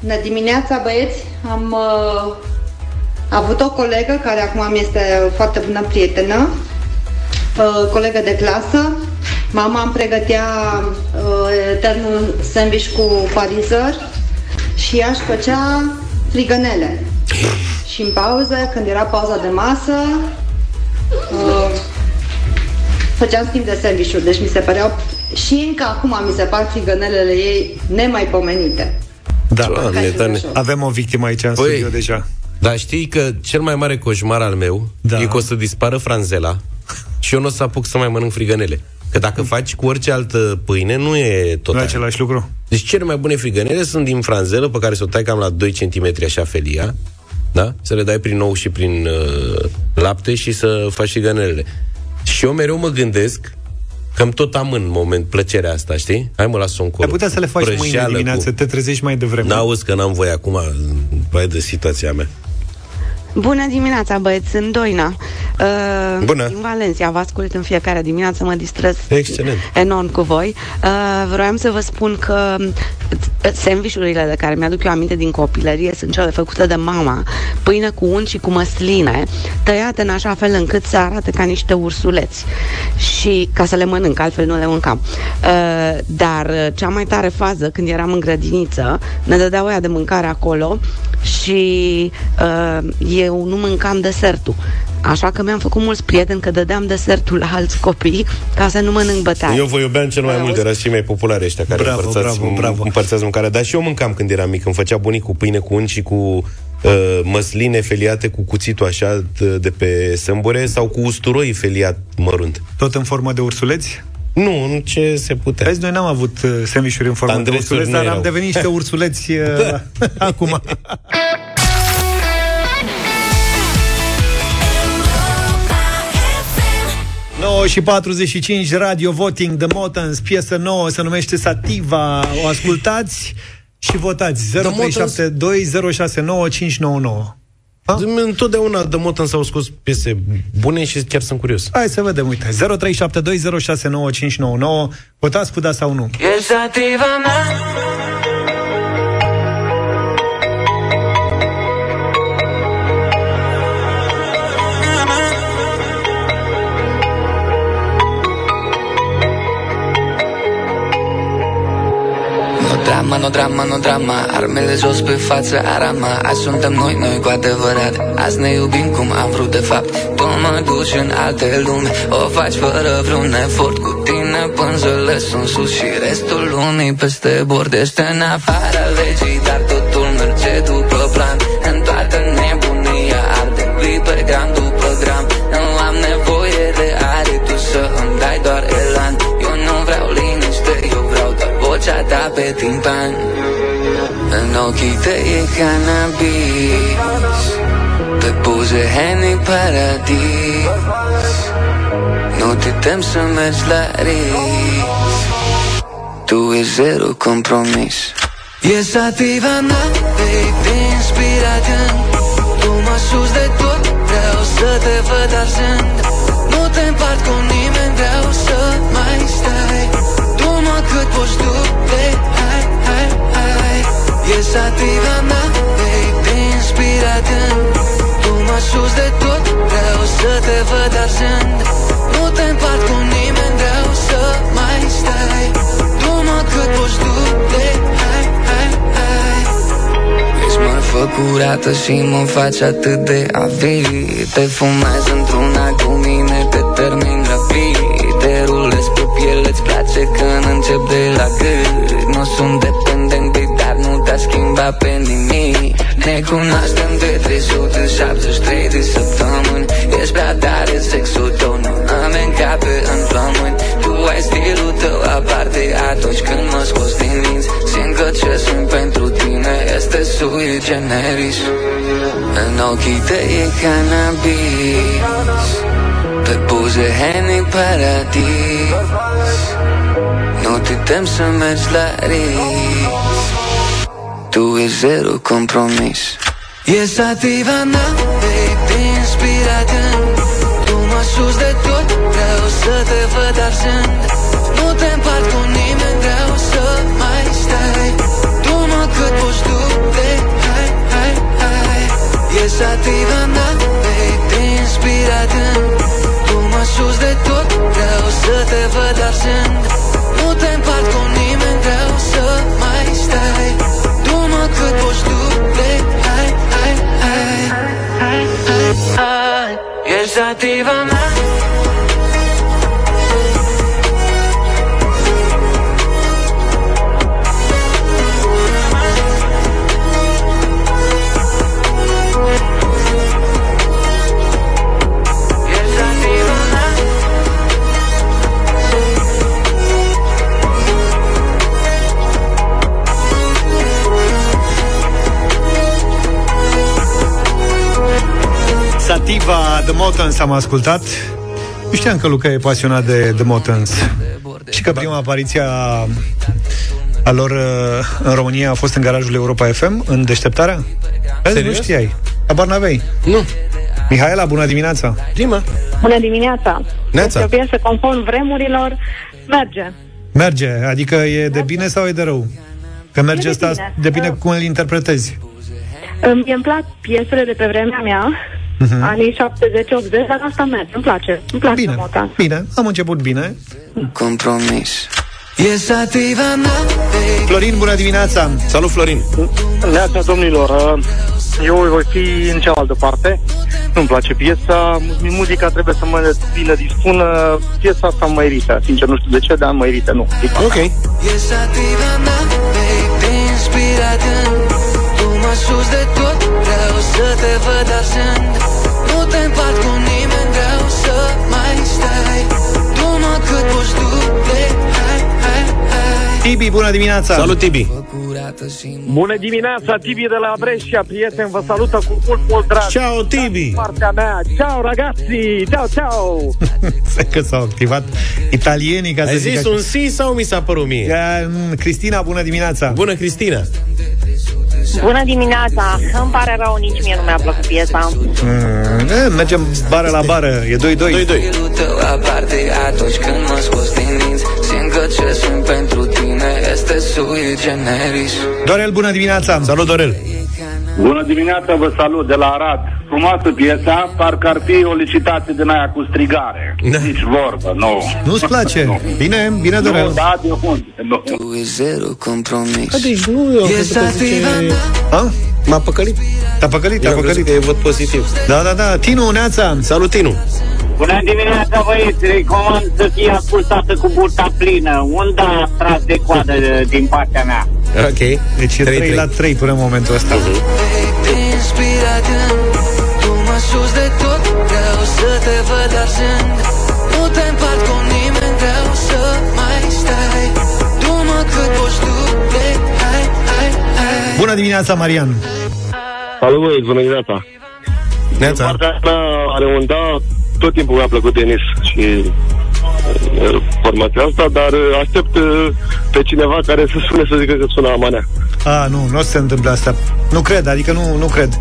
[SPEAKER 24] Bună dimineața, băieți! Am uh, avut o colegă care acum mi este foarte bună prietenă, uh, colegă de clasă. Mama îmi pregătea uh, eternul sandwich cu parizer și ea își făcea frigănele. Și în pauză, când era pauza de masă, uh, făceam schimb de sandwich deci mi se păreau și încă acum mi se par frigănelele ei nemaipomenite.
[SPEAKER 2] Da,
[SPEAKER 4] Doamne, Doamne.
[SPEAKER 2] avem o victimă aici în
[SPEAKER 4] Păi,
[SPEAKER 2] studio deja.
[SPEAKER 4] Dar știi că cel mai mare coșmar al meu da. e că o să dispară franzela și eu nu o să apuc să mai mănânc frigănele. Că dacă faci cu orice altă pâine, nu e tot
[SPEAKER 2] Nu e
[SPEAKER 4] aia.
[SPEAKER 2] același lucru.
[SPEAKER 4] Deci cele mai bune frigănele sunt din franzelă, pe care să o tai cam la 2 cm așa felia, da? Să le dai prin ou și prin uh, lapte și să faci frigănelele. Și eu mereu mă gândesc că îmi tot am în moment plăcerea asta, știi? Hai mă, las-o încolo.
[SPEAKER 2] Ai putea să le faci mâine
[SPEAKER 4] Prăjeală
[SPEAKER 2] dimineață,
[SPEAKER 4] Cu...
[SPEAKER 2] te trezești mai devreme.
[SPEAKER 4] N-auzi că n-am voie acum, vai de situația mea.
[SPEAKER 25] Bună dimineața, băieți, sunt Doina. Uh,
[SPEAKER 4] Bună.
[SPEAKER 25] Din Valencia, vă ascult în fiecare dimineață, mă distrez
[SPEAKER 4] Excelent.
[SPEAKER 25] enorm cu voi. Uh, vroiam să vă spun că uh, sandvișurile de care mi-aduc eu aminte din copilărie sunt cele făcute de mama, pâine cu unt și cu măsline, tăiate în așa fel încât să arate ca niște ursuleți. Și ca să le mănânc, altfel nu le mâncam. Uh, dar uh, cea mai tare fază, când eram în grădiniță, ne dădeau ea de mâncare acolo și uh, eu nu mâncam desertul. Așa că mi-am făcut mulți prieteni că dădeam desertul la alți copii ca să nu mănânc bătaie.
[SPEAKER 4] Eu vă iubeam cel mai mult, erați cei mai populari ăștia care
[SPEAKER 2] Bravo,
[SPEAKER 4] împărțați,
[SPEAKER 2] bravo, bravo.
[SPEAKER 4] împărțați mâncarea. Dar și eu mâncam când eram mic, îmi făcea bunicul pâine cu unt și cu uh, măsline feliate cu cuțitul așa de, de pe sâmbure sau cu usturoi feliat mărunt.
[SPEAKER 2] Tot în formă de ursuleți?
[SPEAKER 4] Nu, nu ce se putea.
[SPEAKER 2] Vezi, noi n-am avut uh, sandvișuri în formă
[SPEAKER 4] Andresuri
[SPEAKER 2] de ursuleți,
[SPEAKER 4] nu
[SPEAKER 2] dar
[SPEAKER 4] erau.
[SPEAKER 2] am devenit niște ursuleți uh, acum. ...9 și 45, Radio Voting, The Motans, piesă nouă, se numește Sativa. O ascultați și votați. 0372069599.
[SPEAKER 4] Întotdeauna de motă s-au scos piese bune și chiar sunt curios.
[SPEAKER 2] Hai să vedem, uite. 0372069599. Votați cu da sau nu.
[SPEAKER 26] E sativa mea
[SPEAKER 27] No te
[SPEAKER 28] drama, no drama, no drama Armele jos pe față, arama. Azi suntem noi, noi cu adevărat. Azi ne iubim cum am vrut de fapt. Tu mă duci în alte lume O faci fără vreun efort. Cu tine pânzele sunt sus Și restul lumii peste bord. Ești în afara legii Dar totul pe timpan În ochii tăi e cannabis. Pe buze Henny Paradis. Nu te tem să mergi la risc. Tu e zero compromis. E sativa mea, baby, inspirat în Tu mă sus de tot, vreau să te văd arzând Nu te împart cu baby, hai, hai, hai E sativa mea, baby, inspirat în Tu mă sus de tot, vreau să te văd arzând Nu te împart cu nimeni, vreau să mai stai. Tu mă cât poți tu, baby, hai, hai, hai Ești mă curată și mă faci atât de avid. Te fumezi într-una cu mine, place când încep de la gât. Nu sunt dependent de dar nu te-a schimbat pe nimic. Ne cunoaștem de 373 de săptămâni. Ești prea tare, sexul tău nu am încape în plămâni Tu ai stilul tău aparte atunci când mă scoți din minți. Simt că ce sunt pentru tine este sui generis. În ochii tăi e cannabis Pe buze Henny Paradis. Nu te tem să mergi la risc. Tu e zero compromis. E sativa mea, baby, inspirat în Tu mă sus de tot, vreau să te văd arzând Nu te împart cu nimeni, vreau să mai stai. Tu mă cât poți tu, baby, hai, hai, hai. E sativa mea, baby, inspirat în Tu mă sus de tot, vreau să te văd arzând Nu te împart cu nimeni, vreau să mai stai. Tu mă cât poți tu, baby, hai, hai, hai. Hai, hai, hai. E sativa mea
[SPEAKER 2] Sativa The Motans am ascultat. Nu știam că Luca e pasionat de The Motans. Și că prima apariție a, a lor uh, în România a fost în garajul Europa FM În deșteptarea? Vezi, nu știai. Abar n-aveai.
[SPEAKER 29] Nu.
[SPEAKER 2] Mihaela, bună dimineața.
[SPEAKER 29] Prima.
[SPEAKER 30] Bună dimineața!
[SPEAKER 2] Neața.
[SPEAKER 30] Este o piesă conform vremurilor, merge.
[SPEAKER 2] Merge, adică e de bine sau e de rău? Că merge
[SPEAKER 30] E de
[SPEAKER 2] asta
[SPEAKER 30] bine.
[SPEAKER 2] depinde cum îl interpretezi.
[SPEAKER 30] Îmi îmi plac piesele de pe vremea mea,
[SPEAKER 2] Mhm.
[SPEAKER 30] anii 70-80, dar asta merge, îmi place. Îmi place
[SPEAKER 2] Bine,
[SPEAKER 30] Motan.
[SPEAKER 2] bine, am început bine
[SPEAKER 28] Compromis E sativa mea,
[SPEAKER 2] Florin, bună dimineața
[SPEAKER 29] Salut, Florin
[SPEAKER 15] Neața, domnilor, uh, eu voi fi în cealaltă parte. Nu-mi place piesa, mu- muzica trebuie să mă vină dispună. Piesa asta mă irită, sincer, nu știu de ce, dar mă irită, nu.
[SPEAKER 29] Ok.
[SPEAKER 28] E sativa mea, baby, inspirat în Tu mă sus de tot, vreau să te văd arzând
[SPEAKER 2] Tibi, bună dimineața
[SPEAKER 29] Salut, Tibi
[SPEAKER 15] Bună dimineața, Tibi de la Brescia, prieten, vă salută cu mult, mult drag.
[SPEAKER 29] Ciao, Tibi!
[SPEAKER 15] Partea mea, ciao ragazzi, ciao, ciao!
[SPEAKER 2] Să că s-au activat italienii ca
[SPEAKER 29] Ai
[SPEAKER 2] să zic
[SPEAKER 29] zis
[SPEAKER 2] așa.
[SPEAKER 29] un si sau mi s-a părut mie?
[SPEAKER 2] Ia, mm, Cristina, bună dimineața
[SPEAKER 29] Bună, Cristina
[SPEAKER 11] Bună dimineața! Îmi pare rău, nici mie nu mi-a plăcut piesa.
[SPEAKER 2] mm, e, Mergem bară la bară, e 2-2
[SPEAKER 29] 2-2
[SPEAKER 28] Stilul tău aparte atunci când mă scoți din minți Simt că ce sunt pentru tine este sui generis
[SPEAKER 2] Dorel, bună dimineața
[SPEAKER 29] Salut, Dorel
[SPEAKER 14] Bună dimineața, vă salut de la Arad. frumoasă piesa, parcă ar fi o licitație din aia cu strigare.
[SPEAKER 4] Da.
[SPEAKER 14] Nici vorbă, nu.
[SPEAKER 2] Nu-ți place? Bine, bine,
[SPEAKER 14] Nu,
[SPEAKER 2] Dorel.
[SPEAKER 14] da, de unde? Nu.
[SPEAKER 29] Tu e zero compromis
[SPEAKER 4] Deci nu, eu am crezut că zice...
[SPEAKER 2] A?
[SPEAKER 4] M-a păcălit.
[SPEAKER 2] Te-a păcălit,
[SPEAKER 4] Eu
[SPEAKER 2] te-a
[SPEAKER 4] am crezut
[SPEAKER 2] păcălit.
[SPEAKER 4] că e vot pozitiv.
[SPEAKER 2] Da, da, da. Tinu, Neața.
[SPEAKER 4] Salut, Tinu.
[SPEAKER 31] Bună dimineața, băieți! Recomand să fie ascultată cu burta plină. Unde a tras de coadă de- din partea mea?
[SPEAKER 4] Ok.
[SPEAKER 2] Deci e 3 la 3 până în momentul ăsta.
[SPEAKER 29] Inspirat Tu mă sus de tot Vreau să te văd arzând Nu te împart cu nimeni Vreau să mai stai Du-mă cât poți tu Plec, hai, hai, hai
[SPEAKER 2] Bună dimineața, Marian.
[SPEAKER 32] Salut, băieți, bună dimineața.
[SPEAKER 4] Neața.
[SPEAKER 32] Partea mea are un da, tot timpul mi-a plăcut tenis și uh, formația asta, dar uh, aștept uh, pe cineva care să sune să zică că sună Amanea.
[SPEAKER 2] A, nu, nu o să se întâmple asta. Nu cred, adică nu, nu cred.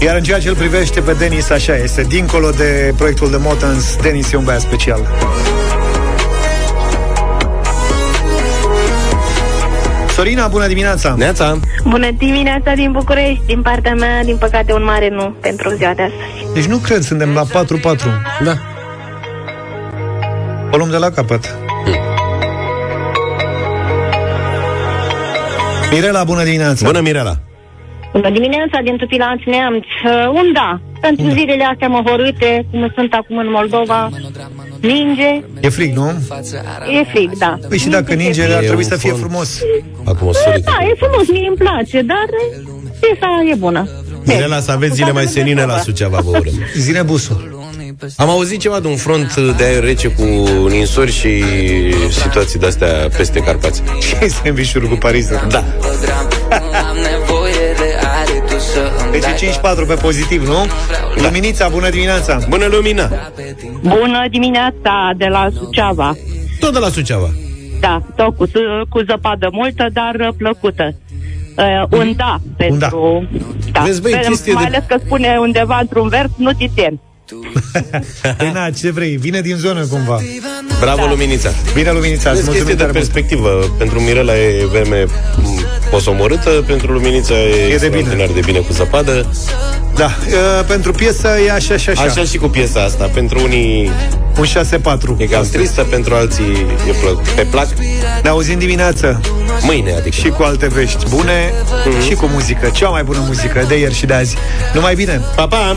[SPEAKER 2] Iar în ceea ce îl privește pe Denis, așa este. Dincolo de proiectul de Motans, Denis e un băiat special. Sorina, bună dimineața!
[SPEAKER 4] Neața!
[SPEAKER 30] Bună dimineața din București. Din partea mea, din păcate, un mare nu pentru ziua de astăzi.
[SPEAKER 2] Deci nu cred, suntem la 4-4.
[SPEAKER 4] Da.
[SPEAKER 2] O luăm de la capăt. Mirela, bună dimineața!
[SPEAKER 4] Bună, Mirela!
[SPEAKER 11] Bună dimineața din Tupilanț Neamț. Uh, un da. Pentru zilele astea măhorâte, cum sunt acum în Moldova, ninge,
[SPEAKER 2] E frig, nu?
[SPEAKER 11] e frig, da.
[SPEAKER 2] Păi și dacă ninge, ar
[SPEAKER 4] E
[SPEAKER 2] trebui
[SPEAKER 4] un
[SPEAKER 2] să fie
[SPEAKER 4] fond.
[SPEAKER 2] frumos.
[SPEAKER 4] Atmosferică.
[SPEAKER 11] Da, e frumos, mie îmi place, dar piesa e bună.
[SPEAKER 4] Mirela, să aveți zile mai senine la Suceava, vă urăm.
[SPEAKER 2] Zine busul.
[SPEAKER 4] Am auzit ceva de un front de aer rece cu ninsori și situații de-astea peste Carpați.
[SPEAKER 2] Și sandvișuri cu Paris.
[SPEAKER 4] Da.
[SPEAKER 29] Am nevoie de aer Tu să îmi
[SPEAKER 2] Deci
[SPEAKER 29] dai
[SPEAKER 2] e 5-4 pe pozitiv, nu? Luminița, bună dimineața!
[SPEAKER 4] Bună lumina!
[SPEAKER 11] Bună dimineața de la Suceava.
[SPEAKER 4] Tot de la Suceava.
[SPEAKER 11] Da, tot cu, cu zăpadă multă, dar uh, plăcută. Uh, un da pentru... Da.
[SPEAKER 4] Vezi, băi,
[SPEAKER 11] Pe-
[SPEAKER 4] chestie
[SPEAKER 11] mai
[SPEAKER 4] de-
[SPEAKER 11] ales că spune undeva într-un vers, nu ți tem.
[SPEAKER 2] Păi na, ce vrei? Vine din zonă cumva.
[SPEAKER 4] Bravo, Luminița!
[SPEAKER 2] Bine, Luminița, îți
[SPEAKER 4] Vezi, chestie
[SPEAKER 2] mulțumim
[SPEAKER 4] de
[SPEAKER 2] tare mult.
[SPEAKER 4] perspectivă. Pentru Mirela e vreme m, posomorâtă, pentru Luminița e,
[SPEAKER 2] de
[SPEAKER 4] extraordinar de bine cu zăpadă.
[SPEAKER 2] Da, uh, pentru piesă e așa și așa.
[SPEAKER 4] Așa și cu piesa asta. Pentru unii
[SPEAKER 2] Un 6-4.
[SPEAKER 4] e cam tristă, pentru alții e plă- pe plac.
[SPEAKER 2] Ne auzim dimineață
[SPEAKER 4] Mâine, adică.
[SPEAKER 2] și cu alte vești bune și cu muzică. Cea mai bună muzică de ieri și de azi. Numai bine!
[SPEAKER 4] Pa, pa!